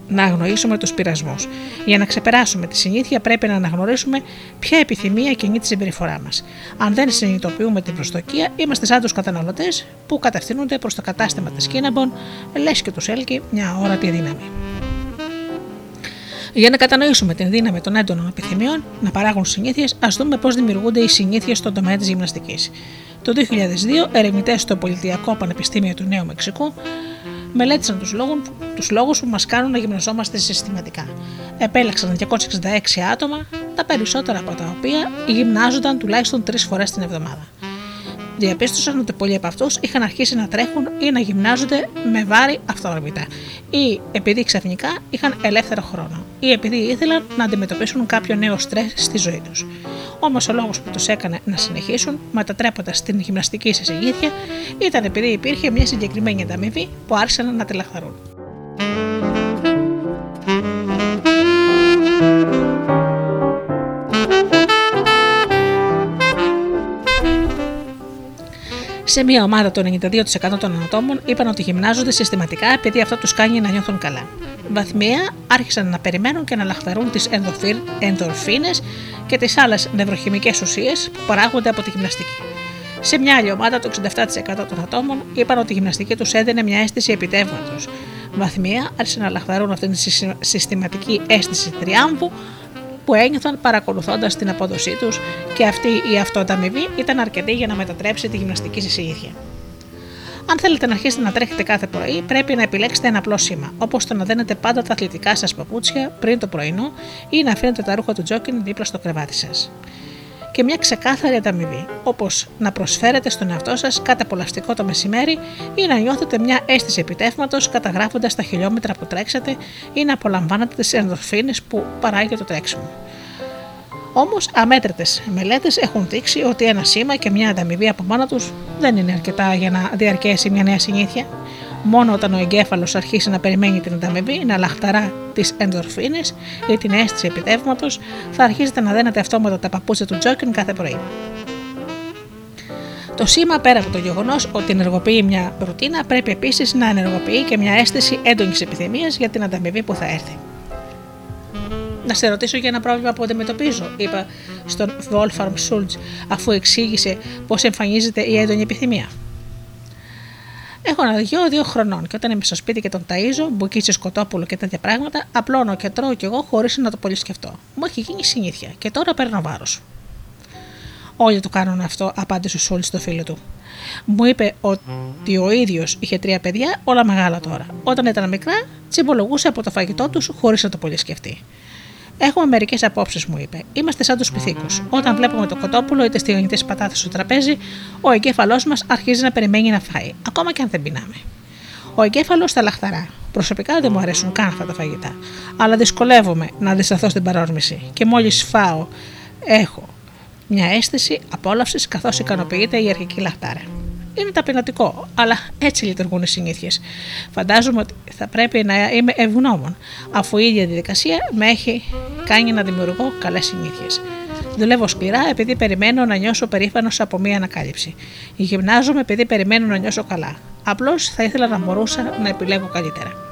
να αγνοήσουμε τους πειρασμούς. Για να ξεπεράσουμε τη συνήθεια, πρέπει να αναγνωρίσουμε ποια επιθυμία κινεί τη συμπεριφορά μας. Αν δεν συνειδητοποιούμε την προστοκία, είμαστε σαν τους καταναλωτές που κατευθύνονται προς το κατάστημα της Κίναμπον, λες και τους έλκει μια όρατη δύναμη. Για να κατανοήσουμε την δύναμη των έντονων επιθυμιών να παράγουν συνήθειες, ας δούμε πώς δημιουργούνται οι συνήθειες στον τομέα της γυμναστικής. Το 2002, ερευνητές στο Πολιτιακό Πανεπιστήμιο του Νέου Μεξικού μελέτησαν τους λόγους, τους λόγους που μας κάνουν να γυμναζόμαστε συστηματικά. Επέλεξαν 266 άτομα, τα περισσότερα από τα οποία γυμνάζονταν τουλάχιστον τρεις φορές την εβδομάδα διαπίστωσαν ότι πολλοί από αυτούς είχαν αρχίσει να τρέχουν ή να γυμνάζονται με βάρη αυτόρμητα, ή επειδή ξαφνικά είχαν ελεύθερο χρόνο, ή επειδή ήθελαν να αντιμετωπίσουν κάποιο νέο στρες στη ζωή τους. Όμως ο λόγος που τους έκανε να συνεχίσουν, μετατρέποντας την γυμναστική σε συνήθεια, ήταν επειδή υπήρχε μια συγκεκριμένη ανταμοιβή που άρχισαν να τηλαχθαρούν. Σε μια ομάδα το 92% των ατόμων είπαν ότι γυμνάζονται συστηματικά επειδή αυτό τους κάνει να νιώθουν καλά. Βαθμία άρχισαν να περιμένουν και να λαχθαρούν τις ενδορφίνες και τις άλλες νευροχημικές ουσίες που παράγονται από τη γυμναστική. Σε μια άλλη ομάδα, το 67% των ατόμων είπαν ότι η γυμναστική τους έδινε μια αίσθηση επιτεύγματος. Βαθμία άρχισαν να λαχθαρούν αυτή τη συστηματική αίσθηση τριάμβου που ένιωθαν παρακολουθώντας την απόδοσή τους και αυτή η αυτοανταμοιβή ήταν αρκετή για να μετατρέψει τη γυμναστική σε συνήθεια. Αν θέλετε να αρχίσετε να τρέχετε κάθε πρωί, πρέπει να επιλέξετε ένα απλό σήμα, όπως το να δένετε πάντα τα αθλητικά σας παπούτσια πριν το πρωινό ή να αφήνετε τα ρούχα του τζόκιν δίπλα στο κρεβάτι σας και μια ξεκάθαρη ανταμοιβή, όπως να προσφέρετε στον εαυτό σας κάτι απολαυστικό το μεσημέρι ή να νιώθετε μια αίσθηση επιτεύγματος καταγράφοντας τα χιλιόμετρα που τρέξατε ή να απολαμβάνετε τις ενδορφίνες που παράγει το τρέξιμο. Όμως, αμέτρητες μελέτες έχουν δείξει ότι ένα σήμα και μια ανταμοιβή από μόνα τους δεν είναι αρκετά για να διαρκέσει μια νέα συνήθεια. Μόνο όταν ο εγκέφαλος αρχίσει να περιμένει την ανταμοιβή, να λαχταρά τις ενδορφίνες ή την αίσθηση επιτεύγματος, θα αρχίσετε να δένετε αυτόματα τα παπούτσια του τζόκιν κάθε πρωί. Το σήμα, πέρα από το γεγονός ότι ενεργοποιεί μια ρουτίνα, πρέπει επίσης να ενεργοποιεί και μια αίσθηση έντονης επιθυμίας για την ανταμοιβή που θα έρθει. Να σε ρωτήσω για ένα πρόβλημα που αντιμετωπίζω, είπα στον Wolfram Schultz, αφού εξήγησε πώς εμφανίζεται η έντονη επιθυμία. Έχω ένα γιο δύο χρονών και όταν είμαι στο σπίτι και τον ταΐζω, μπουκίτσι σκοτόπουλο και τέτοια πράγματα, απλώνω και τρώω κι εγώ χωρίς να το πολύ σκεφτώ. Μου έχει γίνει συνήθεια και τώρα παίρνω βάρος. Όλοι το κάνουν αυτό, απάντησε ο Σούλτ στο φίλο του. Μου είπε ότι ο ίδιος είχε τρία παιδιά, όλα μεγάλα τώρα. Όταν ήταν μικρά, τσιμπολογούσε από το φαγητό τους χωρίς να το πολύ σκεφτεί. Έχουμε μερικές απόψεις, μου είπε. Είμαστε σαν τους πυθίκου. Όταν βλέπουμε το κοτόπουλο ή τι τηγανιτέ πατάτε στο τραπέζι, ο εγκέφαλός μας αρχίζει να περιμένει να φάει, ακόμα και αν δεν πεινάμε. Ο εγκέφαλος στα λαχταρά. Προσωπικά δεν μου αρέσουν καν αυτά τα φαγητά, αλλά δυσκολεύομαι να αντισταθώ στην παρόρμηση και μόλις φάω έχω μια αίσθηση απόλαυσης καθώς ικανοποιείται η αρχική λαχτάρα. Είναι ταπεινωτικό, αλλά έτσι λειτουργούν οι συνήθειες. Φαντάζομαι ότι θα πρέπει να είμαι ευγνώμων, αφού η ίδια διαδικασία με έχει κάνει να δημιουργώ καλές συνήθειες. Δουλεύω σκληρά επειδή περιμένω να νιώσω περήφανος από μία ανακάλυψη. Γυμνάζομαι επειδή περιμένω να νιώσω καλά. Απλώς θα ήθελα να μπορούσα να επιλέγω καλύτερα.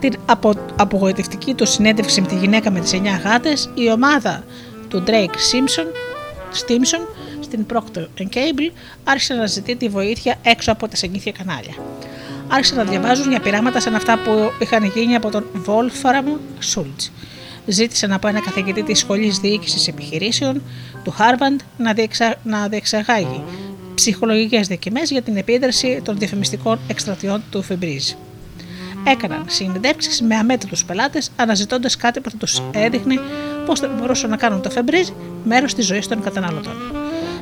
Μετά την απο, απογοητευτική του συνέντευξη με τη γυναίκα με τις 9 γάτες, η ομάδα του Drake Simpson, Stimson στην Procter Cable άρχισε να ζητεί τη βοήθεια έξω από τα συνήθεια κανάλια. Άρχισαν να διαβάζουν για πειράματα σαν αυτά που είχαν γίνει από τον Wolfram Schultz. Ζήτησαν από ένα καθηγητή της Σχολής Διοίκησης Επιχειρήσεων του Harvard να, διεξα... να διεξαγάγει ψυχολογικές δοκιμές για την επίδραση των διαφημιστικών εκστρατιών του Febreze έκαναν συνεντεύξεις με αμέτρητους πελάτες, αναζητώντας κάτι που θα τους έδειχνε πώς θα μπορούσαν να κάνουν το φεμπρίζ μέρος της ζωής των καταναλωτών.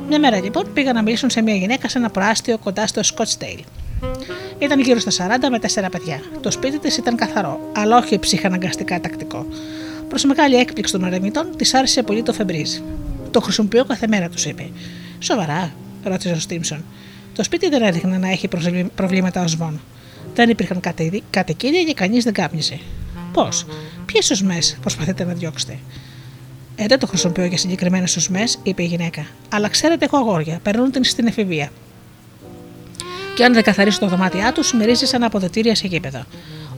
Μια μέρα λοιπόν πήγαν να μιλήσουν σε μια γυναίκα σε ένα προάστιο κοντά στο Scottsdale. Ήταν γύρω στα 40 με 4 παιδιά. Το σπίτι της ήταν καθαρό, αλλά όχι ψυχαναγκαστικά τακτικό. Προς μεγάλη έκπληξη των ερευνητών, της άρεσε πολύ το φεμπρίζ. Το χρησιμοποιώ κάθε μέρα, τους είπε. Σοβαρά, ρώτησε ο Στίμψον. Το σπίτι δεν έδειχνε να έχει προβλήματα οσμών. Δεν υπήρχαν κατοικίδια και κανείς δεν κάπνιζε. Πώς, ποιες οσμέ προσπαθείτε να διώξετε; Ε, δεν το χρησιμοποιώ για συγκεκριμένες οσμέ, είπε η γυναίκα. Αλλά ξέρετε, έχω αγόρια, περνούν την στην εφηβεία. Και αν δεν καθαρίσω το δωμάτια τους, μυρίζει σαν αποδετήρια σε γήπεδο.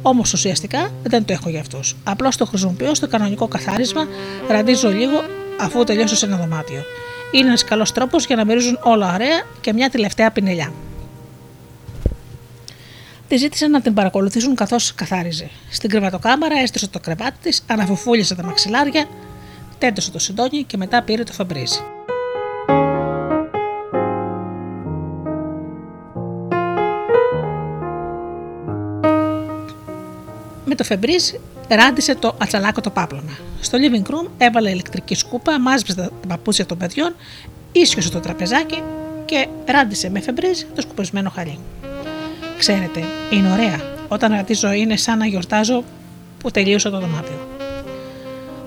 Όμως ουσιαστικά δεν το έχω για αυτούς. Απλώς το χρησιμοποιώ στο κανονικό καθάρισμα, ραντίζω λίγο αφού τελειώσω σε ένα δωμάτιο. Είναι ένας καλός τρόπος για να μυρίζουν όλα ωραία και μια τελευταία πινελιά. Τη ζήτησαν να την παρακολουθήσουν καθώς καθάριζε. Στην κρεβατοκάμαρα έστρωσε το κρεβάτι της, αναφουφούλησε τα μαξιλάρια, τέντωσε το συντόνι και μετά πήρε το φαμπρίζι. Με το φεμπρίζ ράντισε το ατσαλάκο το πάπλωμα. Στο living room έβαλε ηλεκτρική σκούπα, μάζεψε τα παπούτσια των παιδιών, ίσιοσε το τραπεζάκι και ράντισε με φεμπρίζ το σκουπισμένο χαλί. Ξέρετε, είναι ωραία. Όταν ρατίζω είναι σαν να γιορτάζω που τελείωσε το δωμάτιο.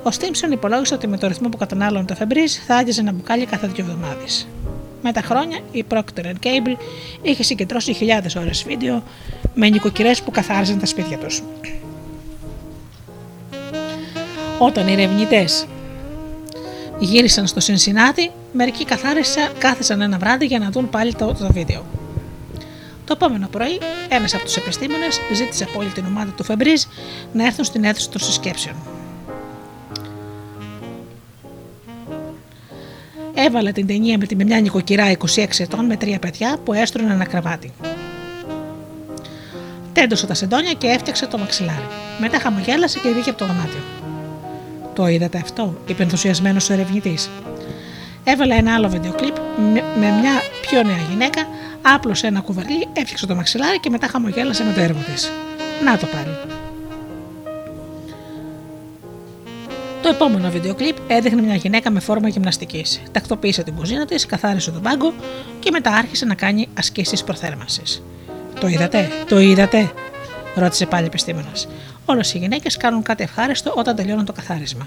Ο Στίμψον υπολόγισε ότι με το ρυθμό που κατανάλωνε το Febreze θα άγγιζε ένα μπουκάλι κάθε δύο εβδομάδες. Με τα χρόνια η Procter Cable είχε συγκεντρώσει χιλιάδες ώρες βίντεο με νοικοκυρές που καθάριζαν τα σπίτια τους. Όταν οι ερευνητές γύρισαν στο Συνσινάτι, μερικοί καθάρισαν, κάθισαν ένα βράδυ για να δουν πάλι το, το βίντεο. Το επόμενο πρωί, ένας από τους επιστήμονες ζήτησε από όλη την ομάδα του Φεμπρίζ να έρθουν στην αίθουσα των συσκέψεων. Έβαλε την ταινία με, τη, μια νοικοκυρά 26 ετών με τρία παιδιά που έστρωνε ένα κρεβάτι. Τέντωσε τα σεντόνια και έφτιαξε το μαξιλάρι. Μετά χαμογέλασε και βγήκε από το δωμάτιο. Το είδατε αυτό, είπε ενθουσιασμένος ο ερευνητής. Έβαλε ένα άλλο βιντεοκλίπ με μια πιο νέα γυναίκα άπλωσε ένα κουβαλί, έφτιαξε το μαξιλάρι και μετά χαμογέλασε με το έργο της. Να το πάλι. Το επόμενο βίντεο κλιπ έδειχνε μια γυναίκα με φόρμα γυμναστικής. Τακτοποίησε την κουζίνα της, καθάρισε τον πάγκο και μετά άρχισε να κάνει ασκήσεις προθέρμανσης. Το είδατε, το είδατε, ρώτησε πάλι ο επιστήμονας. Όλες οι γυναίκες κάνουν κάτι ευχάριστο όταν τελειώνουν το καθάρισμα.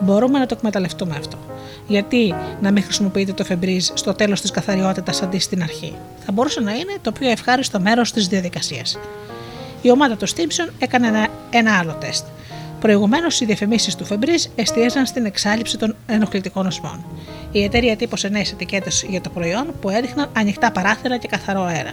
Μπορούμε να το εκμεταλλευτούμε αυτό. Γιατί να μην χρησιμοποιείτε το φεμπρίζ στο τέλος της καθαριότητας αντί στην αρχή. Θα μπορούσε να είναι το πιο ευχάριστο μέρος της διαδικασίας. η ομάδα του Στίμψον έκανε ένα, ένα άλλο τεστ. Προηγουμένως, οι διαφημίσεις του Φεμπρί εστίαζαν στην εξάλληψη των ενοχλητικών οσμών. Η εταιρεία τύπωσε νέες ετικέτες για το προϊόν που έδειχναν ανοιχτά παράθυρα και καθαρό αέρα.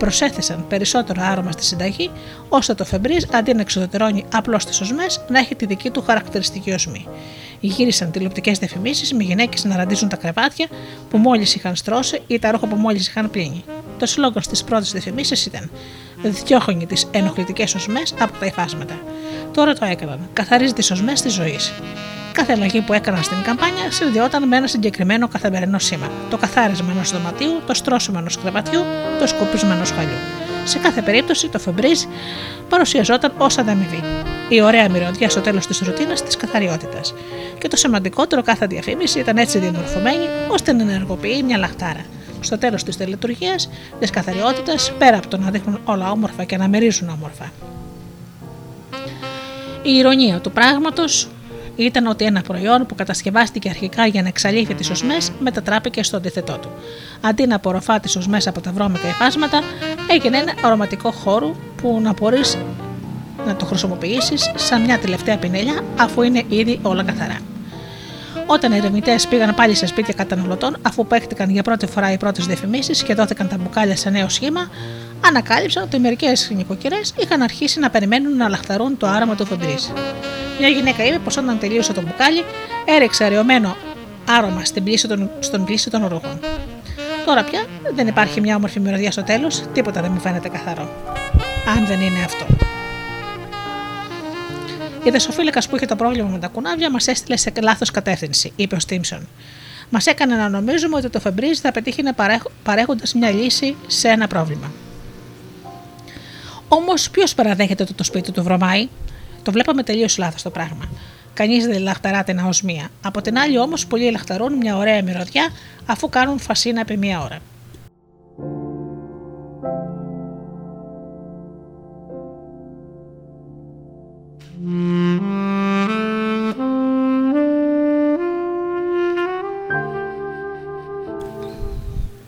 Προσέθεσαν περισσότερο άρωμα στη συνταγή, ώστε το Φεμπρί αντί να εξοδετερώνει απλώς τις οσμές, να έχει τη δική του χαρακτηριστική οσμή. Γύρισαν τηλεοπτικές διαφημίσεις με γυναίκες να ραντίζουν τα κρεβάτια που μόλις είχαν στρώσει ή τα ρούχα που μόλις είχαν πλύνει. Το σλόγκαν στις πρώτες διαφημίσεις ήταν Διώχνει τις ενοχλητικές οσμές από τα υφάσματα. Τώρα το έκαναν. Καθαρίζει τις οσμές της ζωής. Κάθε αλλαγή που έκαναν στην καμπάνια συνδεόταν με ένα συγκεκριμένο καθημερινό σήμα. Το καθάρισμα ενός δωματίου, το στρώσιμο ενός κρεβατιού, το σκουπισμό ενός χαλιού. Σε κάθε περίπτωση το Φεμπρίζ παρουσιαζόταν ως ανταμοιβή. Η ωραία μυρωδιά στο τέλος της ρουτίνας της καθαριότητας. Και το σημαντικότερο, κάθε διαφήμιση ήταν έτσι διαμορφωμένη ώστε να ενεργοποιεί μια λαχτάρα. Στο τέλος της τελετουργίας, της καθαριότητας, πέρα από το να δείχνουν όλα όμορφα και να μυρίζουν όμορφα. Η ηρωνία του πράγματος ήταν ότι ένα προϊόν που κατασκευάστηκε αρχικά για να εξαλείφει τις οσμές μετατράπηκε στο αντίθετό του. Αντί να απορροφά τις οσμές από τα βρώμικα υφάσματα, έγινε ένα αρωματικό χώρο που να μπορείς να το χρησιμοποιήσεις σαν μια τελευταία πινέλια αφού είναι ήδη όλα καθαρά. Όταν οι ερευνητές πήγαν πάλι σε σπίτια καταναλωτών, αφού παίχτηκαν για πρώτη φορά οι πρώτες διαφημίσεις και δόθηκαν τα μπουκάλια σε νέο σχήμα, ανακάλυψαν ότι μερικές νοικοκυρές είχαν αρχίσει να περιμένουν να λαχταρούν το άρωμα του φοντρή. Μια γυναίκα είπε πως όταν τελείωσε το μπουκάλι, έριξε αραιωμένο άρωμα στην πλήση των, στον πλήση των ρούχων. Τώρα πια δεν υπάρχει μια όμορφη μυρωδιά στο τέλος, τίποτα δεν μου φαίνεται καθαρό. Αν δεν είναι αυτό. Η δεσοφύλακα που είχε το πρόβλημα με τα κουνάβια μας έστειλε σε λάθος κατεύθυνση, είπε ο Στίμψον. Μας έκανε να νομίζουμε ότι το Φεμπρίζ θα πετύχει παρέχοντας μια λύση σε ένα πρόβλημα. Όμως, ποιος παραδέχεται ότι το σπίτι του βρωμάει, το βλέπαμε τελείως λάθος το πράγμα. Κανείς δεν λαχταρά την αοσμία. Από την άλλη, όμως, πολλοί λαχταρούν μια ωραία μυρωδιά αφού κάνουν φασίνα επί μία ώρα.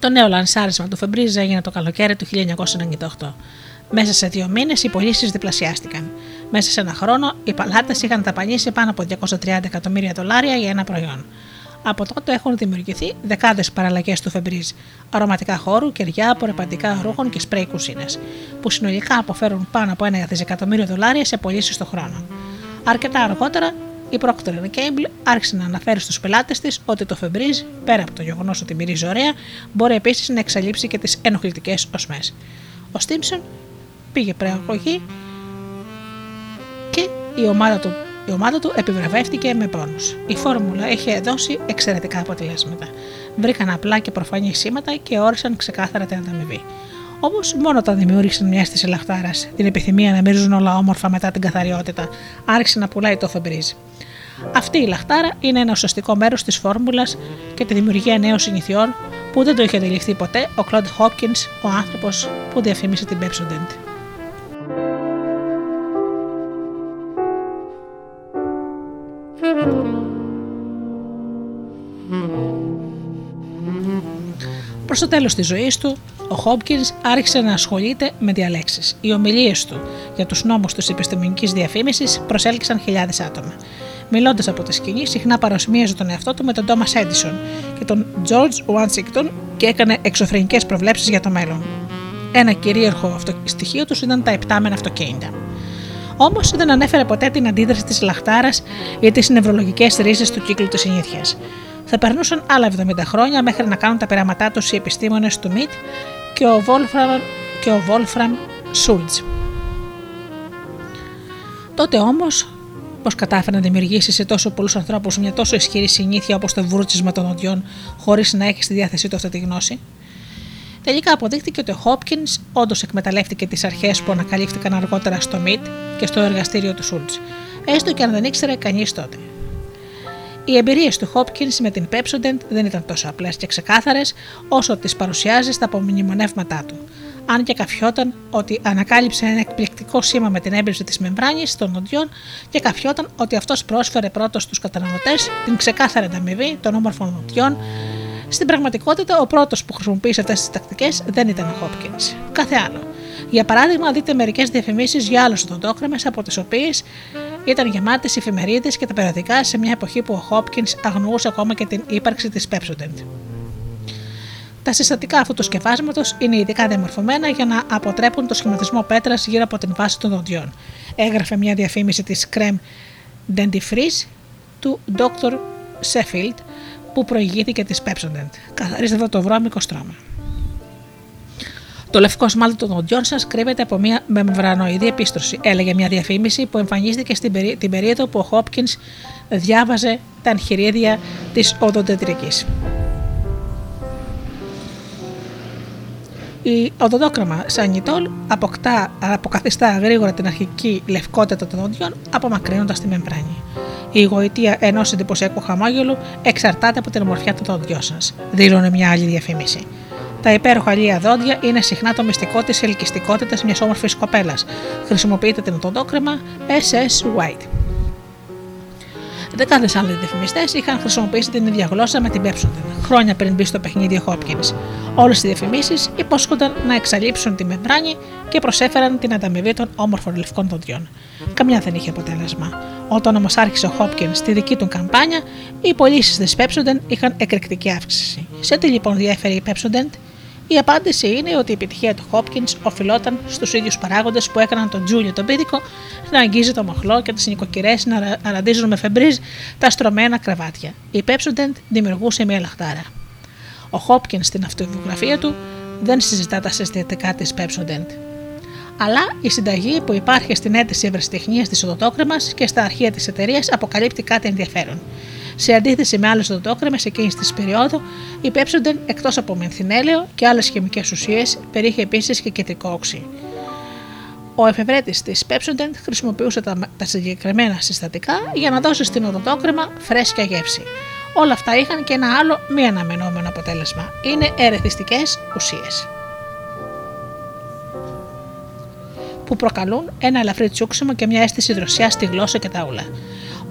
Το νέο λανσάρισμα του Φεμπρίζ έγινε το καλοκαίρι του 1998. Μέσα σε δύο μήνες οι πωλήσεις διπλασιάστηκαν. Μέσα σε ένα χρόνο οι παλάτες είχαν ταπανίσει πάνω από 230 εκατομμύρια δολάρια για ένα προϊόν. Από τότε έχουν δημιουργηθεί δεκάδες παραλλαγές του Φεμπρίζ, αρωματικά χώρου, κεριά, απορρεπαντικά ρούχων και σπρέι κουσίνες, που συνολικά αποφέρουν πάνω από ένα δισεκατομμύριο δολάρια σε πωλήσεις το χρόνο. Αρκετά αργότερα, η Procter Gamble άρχισε να αναφέρει στους πελάτες της ότι το Febreze, πέρα από το γεγονός ότι μυρίζει ωραία, μπορεί επίσης να εξαλείψει και τις ενοχλητικές οσμές. Ο Στίμψον πήγε προαγωγή και η ομάδα του, η ομάδα του επιβραβεύτηκε με πόνους. Η φόρμουλα είχε δώσει εξαιρετικά αποτελέσματα. Βρήκαν απλά και προφανή σήματα και όρισαν ξεκάθαρα την ανταμοιβή. Όμως, μόνο όταν δημιούργησαν μια αίσθηση λαχτάρας, την επιθυμία να μυρίζουν όλα όμορφα μετά την καθαριότητα, άρχισε να πουλάει το φεμπρίζ. Αυτή η λαχτάρα είναι ένα ουσιαστικό μέρος της φόρμουλας και τη δημιουργία νέων συνηθιών που δεν το είχε αντιληφθεί ποτέ ο Κλοντ Χόπκινς, ο άνθρωπος που διαφήμισε την Pepsodent. Προς το τέλος της ζωής του, ο Χόμπκιν άρχισε να ασχολείται με διαλέξεις. Οι ομιλίες του για τους νόμους της επιστημονικής διαφήμισης προσέλκυσαν χιλιάδες άτομα. Μιλώντας από τη σκηνή, συχνά παροσμίαζε τον εαυτό του με τον Τόμα Έντισον και τον George Washington και έκανε εξωφρενικές προβλέψεις για το μέλλον. Ένα κυρίαρχο στοιχείο τους ήταν τα επτάμενα αυτοκίνητα. Όμως δεν ανέφερε ποτέ την αντίδραση της λαχτάρας ή τις νευρολογικές ρίζες του κύκλου της συνήθειας. Θα περνούσαν άλλα 70 χρόνια μέχρι να κάνουν τα πειράματά τους οι επιστήμονες του Μιτ και ο Βόλφραμ και ο Βόλφραμ Σούλτζ. Τότε όμως, πώς κατάφερε να δημιουργήσεις σε τόσο πολλούς ανθρώπους μια τόσο ισχυρή συνήθεια όπως το βούρτσισμα των οδιών, χωρίς να έχεις στη διάθεσή του αυτή τη γνώση; Τελικά αποδείχτηκε ότι ο Χόπκινς όντως εκμεταλλεύτηκε τις αρχές που ανακαλύφθηκαν αργότερα στο ΜΙΤ και στο εργαστήριο του Σούλτ, έστω και αν δεν ήξερε κανείς τότε. Οι εμπειρίες του Χόπκιν με την Pepsodent δεν ήταν τόσο απλές και ξεκάθαρες όσο τις παρουσιάζεις στα απομνημονεύματά του. Αν και καφιόταν ότι ανακάλυψε ένα εκπληκτικό σήμα με την έμπνευση της μεμβράνης των νοντιών και καφιόταν ότι αυτός πρόσφερε πρώτος στου καταναλωτές την ξεκάθαρη ανταμοιβή των όμορφων νοντιών Στην πραγματικότητα, ο πρώτος που χρησιμοποίησε αυτές τις τακτικές δεν ήταν ο Χόπκιν. Κάθε άλλο. Για παράδειγμα, δείτε μερικές διαφημίσεις για άλλους οδοντόκρεμε από τις οποίες ήταν γεμάτες οι εφημερίδες και τα περιοδικά σε μια εποχή που ο Χόπκιν αγνοούσε ακόμα και την ύπαρξη της Pepsodent. Τα συστατικά αυτού του σκευάσματος είναι ειδικά διαμορφωμένα για να αποτρέπουν το σχηματισμό πέτρας γύρω από την βάση των δοντιών. Έγραφε μια διαφήμιση της Creme Dentifrice του Dr. Sheffield που προηγήθηκε της Pepsodent. Καθαρίζεται το βρώμικο στρώμα. Το λευκό σμάλτι των δοντιών σας κρύβεται από μια μεμβρανοειδή επίστρωση, έλεγε μια διαφήμιση που εμφανίστηκε στην περί... την περίοδο που ο Χόπκινς διάβαζε τα εγχειρίδια της οδοντετρικής. Η οδοντόκραμα σανιτόλ αποκτά, αποκαθιστά γρήγορα την αρχική λευκότητα των δοντιών, απομακρύνοντας τη μεμβράνη. Η γοητεία ενός εντυπωσιακού χαμόγελου εξαρτάται από την ομορφιά των δόντιών σας, δήλωνε μια άλλη διαφήμιση. Τα υπέροχα λία δόντια είναι συχνά το μυστικό της ελκυστικότητας μιας όμορφης κοπέλας. Χρησιμοποιείτε την οδοντόκρεμα SS White. Δεκάδες άλλοι διαφημιστές είχαν χρησιμοποιήσει την ίδια γλώσσα με την Pepsodent, χρόνια πριν μπει στο παιχνίδι ο Hopkins. Όλες οι διαφημίσεις υπόσχονταν να εξαλείψουν τη μεμβράνη και προσέφεραν την ανταμοιβή των όμορφων λευκών δοντιών. Καμιά δεν είχε αποτέλεσμα. Όταν όμως άρχισε ο Hopkins στη δική του καμπάνια, οι πωλήσεις της Pepsodent είχαν εκρηκτική αύξηση. Σε τι λοιπόν διέφερε η Pepsodent, η απάντηση είναι ότι η επιτυχία του Hopkins οφειλόταν στους ίδιους παράγοντες που έκαναν τον Τζούλιο τον πίδικο να αγγίζει το μοχλό και τις νοικοκυρές να αναντίζουν με φεμπρίζ τα στρωμένα κρεβάτια. Η Pepsodent δημιουργούσε μια λαχτάρα. Ο Hopkins στην αυτοβιογραφία του δεν συζητά τα συστατικά της Pepsodent. Αλλά η συνταγή που υπάρχει στην αίτηση ευρεσιτεχνίας της οδοτόκρεμα και στα αρχεία της εταιρείας αποκαλύπτει κάτι ενδιαφέρον. Σε αντίθεση με άλλες οδοντόκρεμε εκείνη της περίοδου, η Pepsodent εκτός από μενθινέλαιο και άλλες χημικές ουσίες περιείχε επίσης και κεντρικό οξύ. Ο εφευρέτης της Pepsodent χρησιμοποιούσε τα, τα συγκεκριμένα συστατικά για να δώσει στην οδοντόκρεμα φρέσκια γεύση. Όλα αυτά είχαν και ένα άλλο μη αναμενόμενο αποτέλεσμα. Είναι ερεθιστικές ουσίες. που προκαλούν ένα ελαφρύ τσούξιμο και μια αίσθηση δροσιάς στη γλώσσα και τα ούλα.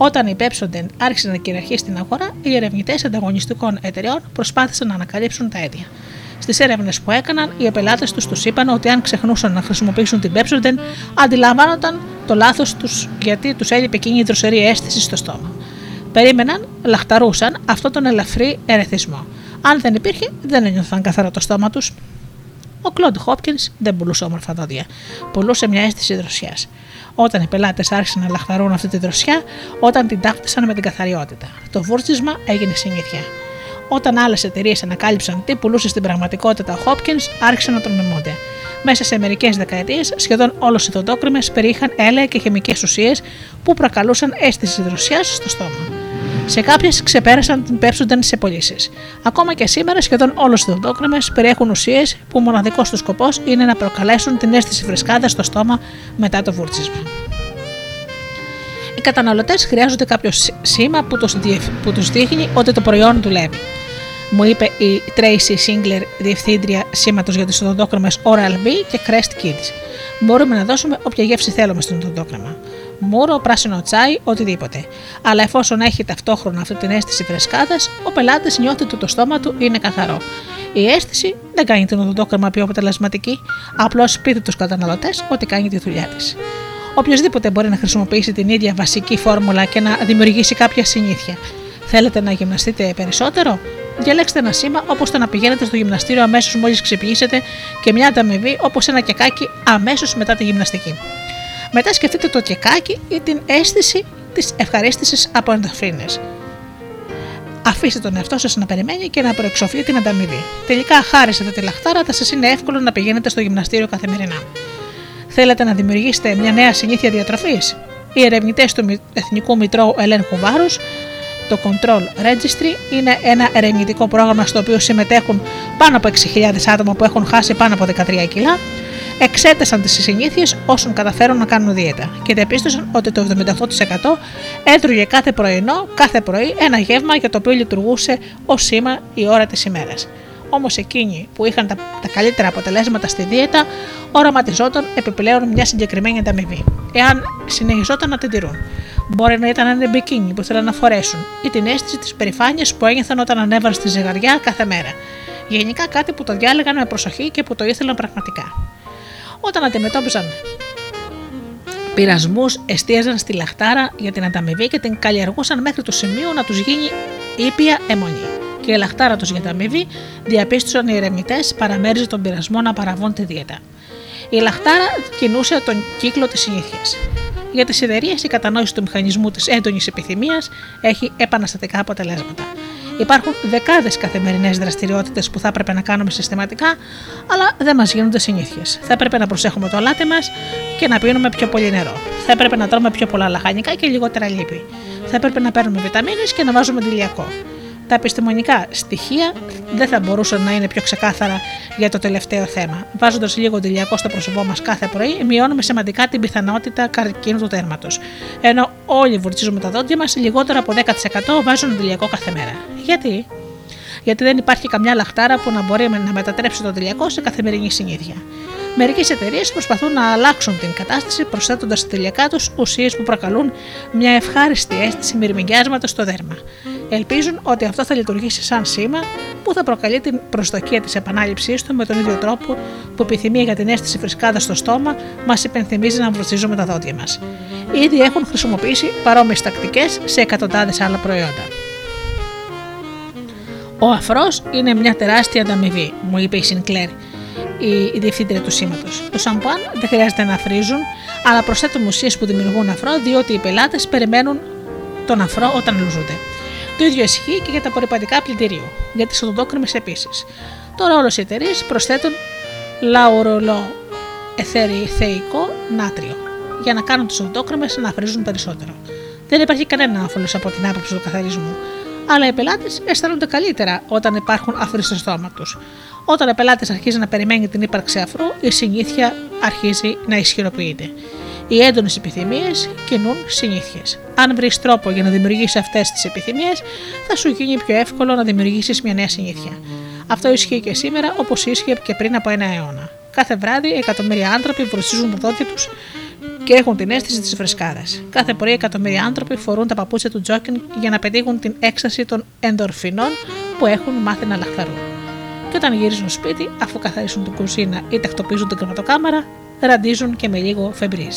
Όταν η Pepsodent άρχισε να κυριαρχεί στην αγορά, οι ερευνητές ανταγωνιστικών εταιριών προσπάθησαν να ανακαλύψουν τα αίτια. Στις έρευνες που έκαναν, οι πελάτες τους τους είπαν ότι αν ξεχνούσαν να χρησιμοποιήσουν την Pepsodent, αντιλαμβάνονταν το λάθος τους γιατί τους έλειπε εκείνη η δροσερή αίσθηση στο στόμα. Περίμεναν, λαχταρούσαν αυτό τον ελαφρύ ερεθισμό. Αν δεν υπήρχε, δεν ένιωθαν καθαρά το στόμα τους. Ο Κλοντ Χόπκινς δεν πουλούσε όμορφα δόντια. Πουλούσε μια αίσθηση δροσιάς όταν οι πελάτες άρχισαν να λαχταρούν αυτή τη δροσιά, όταν την ταύτισαν με την καθαριότητα. Το βούρτισμα έγινε συνήθεια. Όταν άλλες εταιρείες ανακάλυψαν τι πουλούσε στην πραγματικότητα ο Hopkins, άρχισαν να τον μιμούνται. Μέσα σε μερικές δεκαετίες, σχεδόν όλες οι δοντόκριμες περιείχαν έλαια και χημικές ουσίες που προκαλούσαν αίσθηση δροσιάς στο στόμα. Σε κάποιες ξεπέρασαν την πέψονταν σε πωλήσεις. Ακόμα και σήμερα, σχεδόν όλες οι δοντόκρεμες περιέχουν ουσίες που μοναδικός τους σκοπός είναι να προκαλέσουν την αίσθηση φρεσκάδας στο στόμα μετά το βούρτσισμα. Οι καταναλωτές χρειάζονται κάποιο σήμα που τους δείχνει ότι το προϊόν δουλεύει. Μου είπε η Tracy Singler, διευθύντρια σήματος για τις οδοντόκρεμε Oral B και Crest Kids. Μπορούμε να δώσουμε όποια γεύση θέλουμε στην οδοντόκρεμα μούρο, πράσινο τσάι, οτιδήποτε. Αλλά εφόσον έχει ταυτόχρονα αυτή την αίσθηση φρεσκάδας, ο πελάτης νιώθει ότι το στόμα του είναι καθαρό. Η αίσθηση δεν κάνει την οδοντόκρεμα πιο αποτελεσματική, απλώς πείτε τους καταναλωτές ότι κάνει τη δουλειά της. Οποιοδήποτε μπορεί να χρησιμοποιήσει την ίδια βασική φόρμουλα και να δημιουργήσει κάποια συνήθεια. Θέλετε να γυμναστείτε περισσότερο, διαλέξτε ένα σήμα όπως το να πηγαίνετε στο γυμναστήριο αμέσως μόλις ξυπνήσετε και μια ανταμοιβή όπως ένα κεκάκι αμέσως μετά τη γυμναστική. Μετά σκεφτείτε το κεκάκι ή την αίσθηση της ευχαρίστησης από ενδοφρίνες. Αφήστε τον εαυτό σας να περιμένει και να προεξοφλεί την ανταμοιβή. Τελικά, χάρη σε τη λαχτάρα, θα σας είναι εύκολο να πηγαίνετε στο γυμναστήριο καθημερινά. Θέλετε να δημιουργήσετε μια νέα συνήθεια διατροφής; Οι ερευνητές του Εθνικού Μητρώου Ελέγχου Βάρου, το Control Registry, είναι ένα ερευνητικό πρόγραμμα στο οποίο συμμετέχουν πάνω από 6.000 άτομα που έχουν χάσει πάνω από 13 κιλά εξέτασαν τις συνήθειες όσων καταφέρουν να κάνουν δίαιτα και διαπίστωσαν ότι το 78% έτρωγε κάθε πρωινό, κάθε πρωί, ένα γεύμα για το οποίο λειτουργούσε ως σήμα η ώρα της ημέρας. Όμως εκείνοι που είχαν τα, τα καλύτερα αποτελέσματα στη δίαιτα οραματιζόταν επιπλέον μια συγκεκριμένη ανταμοιβή, εάν συνεχιζόταν να την τηρούν. Μπορεί να ήταν ένα μπικίνι που ήθελαν να φορέσουν ή την αίσθηση της περηφάνειας που ένιωθαν όταν ανέβαν στη ζυγαριά κάθε μέρα. Γενικά κάτι που το διάλεγαν με προσοχή και που το ήθελαν πραγματικά. Όταν αντιμετώπιζαν πειρασμούς, εστίαζαν στη λαχτάρα για την ανταμοιβή και την καλλιεργούσαν μέχρι το σημείο να τους γίνει ήπια αιμονή. Και η λαχτάρα τους για ανταμοιβή διαπίστωσαν οι ερεμητέ παραμέριζε τον πειρασμό να παραβούν τη δίαιτα. Η λαχτάρα κινούσε τον κύκλο της συνήθεια. Για τις εταιρείε, η κατανόηση του μηχανισμού της έντονης επιθυμίας έχει επαναστατικά αποτελέσματα. Υπάρχουν δεκάδες καθημερινές δραστηριότητες που θα έπρεπε να κάνουμε συστηματικά, αλλά δεν μας γίνονται συνήθειες. Θα έπρεπε να προσέχουμε το αλάτι μας και να πίνουμε πιο πολύ νερό. Θα έπρεπε να τρώμε πιο πολλά λαχανικά και λιγότερα λίπη. Θα έπρεπε να παίρνουμε βιταμίνες και να βάζουμε τηλιακό τα επιστημονικά στοιχεία δεν θα μπορούσαν να είναι πιο ξεκάθαρα για το τελευταίο θέμα. Βάζοντας λίγο τηλιακό στο πρόσωπό μας κάθε πρωί, μειώνουμε σημαντικά την πιθανότητα καρκίνου του τέρματος. Ενώ όλοι βουρτσίζουμε τα δόντια μας, λιγότερο από 10% βάζουν τηλιακό κάθε μέρα. Γιατί; Γιατί δεν υπάρχει καμιά λαχτάρα που να μπορεί να μετατρέψει το τηλιακό σε καθημερινή συνήθεια. Μερικές εταιρείες προσπαθούν να αλλάξουν την κατάσταση προσθέτοντας στα τελειακά τους ουσίες που προκαλούν μια ευχάριστη αίσθηση μυρμηγκιάσματος στο δέρμα. Ελπίζουν ότι αυτό θα λειτουργήσει σαν σήμα που θα προκαλεί την προσδοκία της επανάληψής του με τον ίδιο τρόπο που επιθυμία για την αίσθηση φρισκάδα στο στόμα μας υπενθυμίζει να βρουστίζουμε τα δόντια μας. Ήδη έχουν χρησιμοποιήσει παρόμοιες τακτικές σε εκατοντάδες άλλα προϊόντα. Ο αφρός είναι μια τεράστια ανταμοιβή, μου είπε η Σινκλέρ, η διευθύντρια του σήματος. Το σαμπουάν δεν χρειάζεται να αφρίζουν, αλλά προσθέτουν ουσίες που δημιουργούν αφρό, διότι οι πελάτες περιμένουν τον αφρό όταν λουζούνται. Το ίδιο ισχύει και για τα απορριπαντικά πλυντηρίου, για τις οδοντόκρεμε επίσης. Τώρα όλες οι εταιρείες προσθέτουν λαουρολό εθεριθεϊκό νάτριο για να κάνουν τις οδοντόκρεμε να αφρίζουν περισσότερο. Δεν υπάρχει κανένα άφολο από την άποψη του καθαρισμού, αλλά οι πελάτες αισθάνονται καλύτερα όταν υπάρχουν αφροί στο στόμα τους. Όταν ο πελάτης αρχίζει να περιμένει την ύπαρξη αφρού, η συνήθεια αρχίζει να ισχυροποιείται. Οι έντονες επιθυμίες κινούν συνήθειες. Αν βρεις τρόπο για να δημιουργήσεις αυτές τις επιθυμίες, θα σου γίνει πιο εύκολο να δημιουργήσεις μια νέα συνήθεια. Αυτό ισχύει και σήμερα όπως ίσχυε και πριν από ένα αιώνα. Κάθε βράδυ εκατομμύρια άνθρωποι βρουσίζουν τα δόντια τους και έχουν την αίσθηση της φρεσκάδα. Κάθε πρωί εκατομμύρια άνθρωποι φορούν τα παπούτσια του τζόκινγκ για να πετύχουν την έκσταση των ενδορφινών που έχουν μάθει να λαχθαρούν. Και όταν γυρίζουν σπίτι, αφού καθαρίσουν την κουζίνα ή τακτοποιήσουν την κρεβατοκάμαρα, ραντίζουν και με λίγο φεμπρίζ.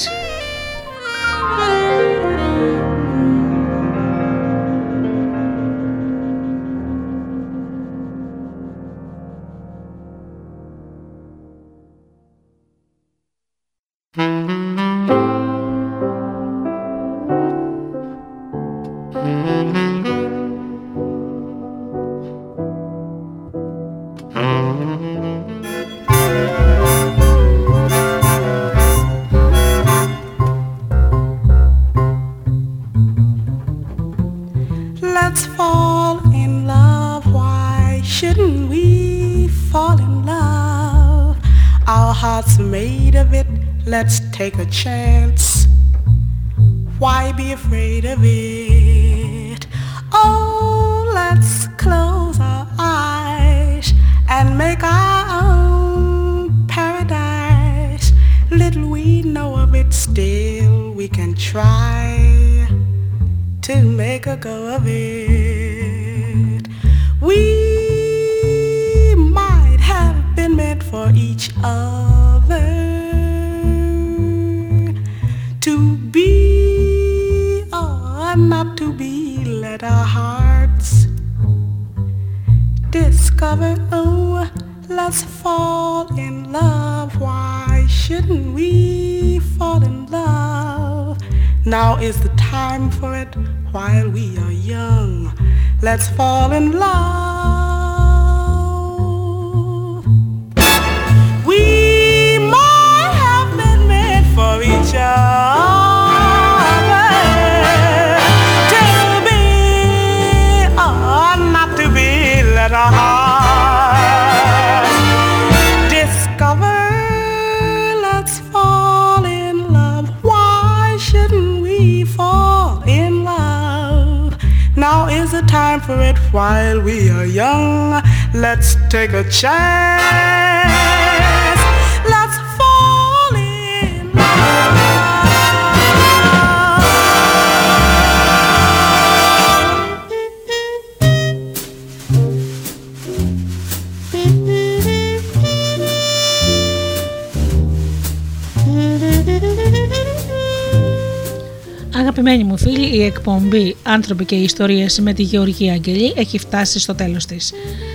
«Άνθρωποι και ιστορίες» με τη Γεωργία Αγγελή έχει φτάσει στο τέλος της.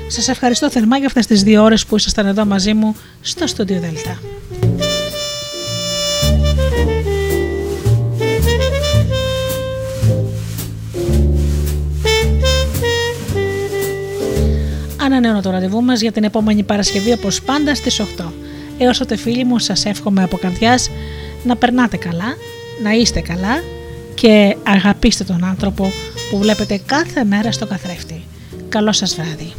Σας ευχαριστώ θερμά για αυτές τις δύο ώρες που ήσασταν εδώ μαζί μου στο Studio Delta. Ανανέωνα το ραντεβού μας για την επόμενη Παρασκευή όπως πάντα στις 8. Έως τότε φίλοι μου σας εύχομαι από καρδιάς να περνάτε καλά, να είστε καλά και αγαπήστε τον άνθρωπο που βλέπετε κάθε μέρα στο καθρέφτη. Καλό σας βράδυ.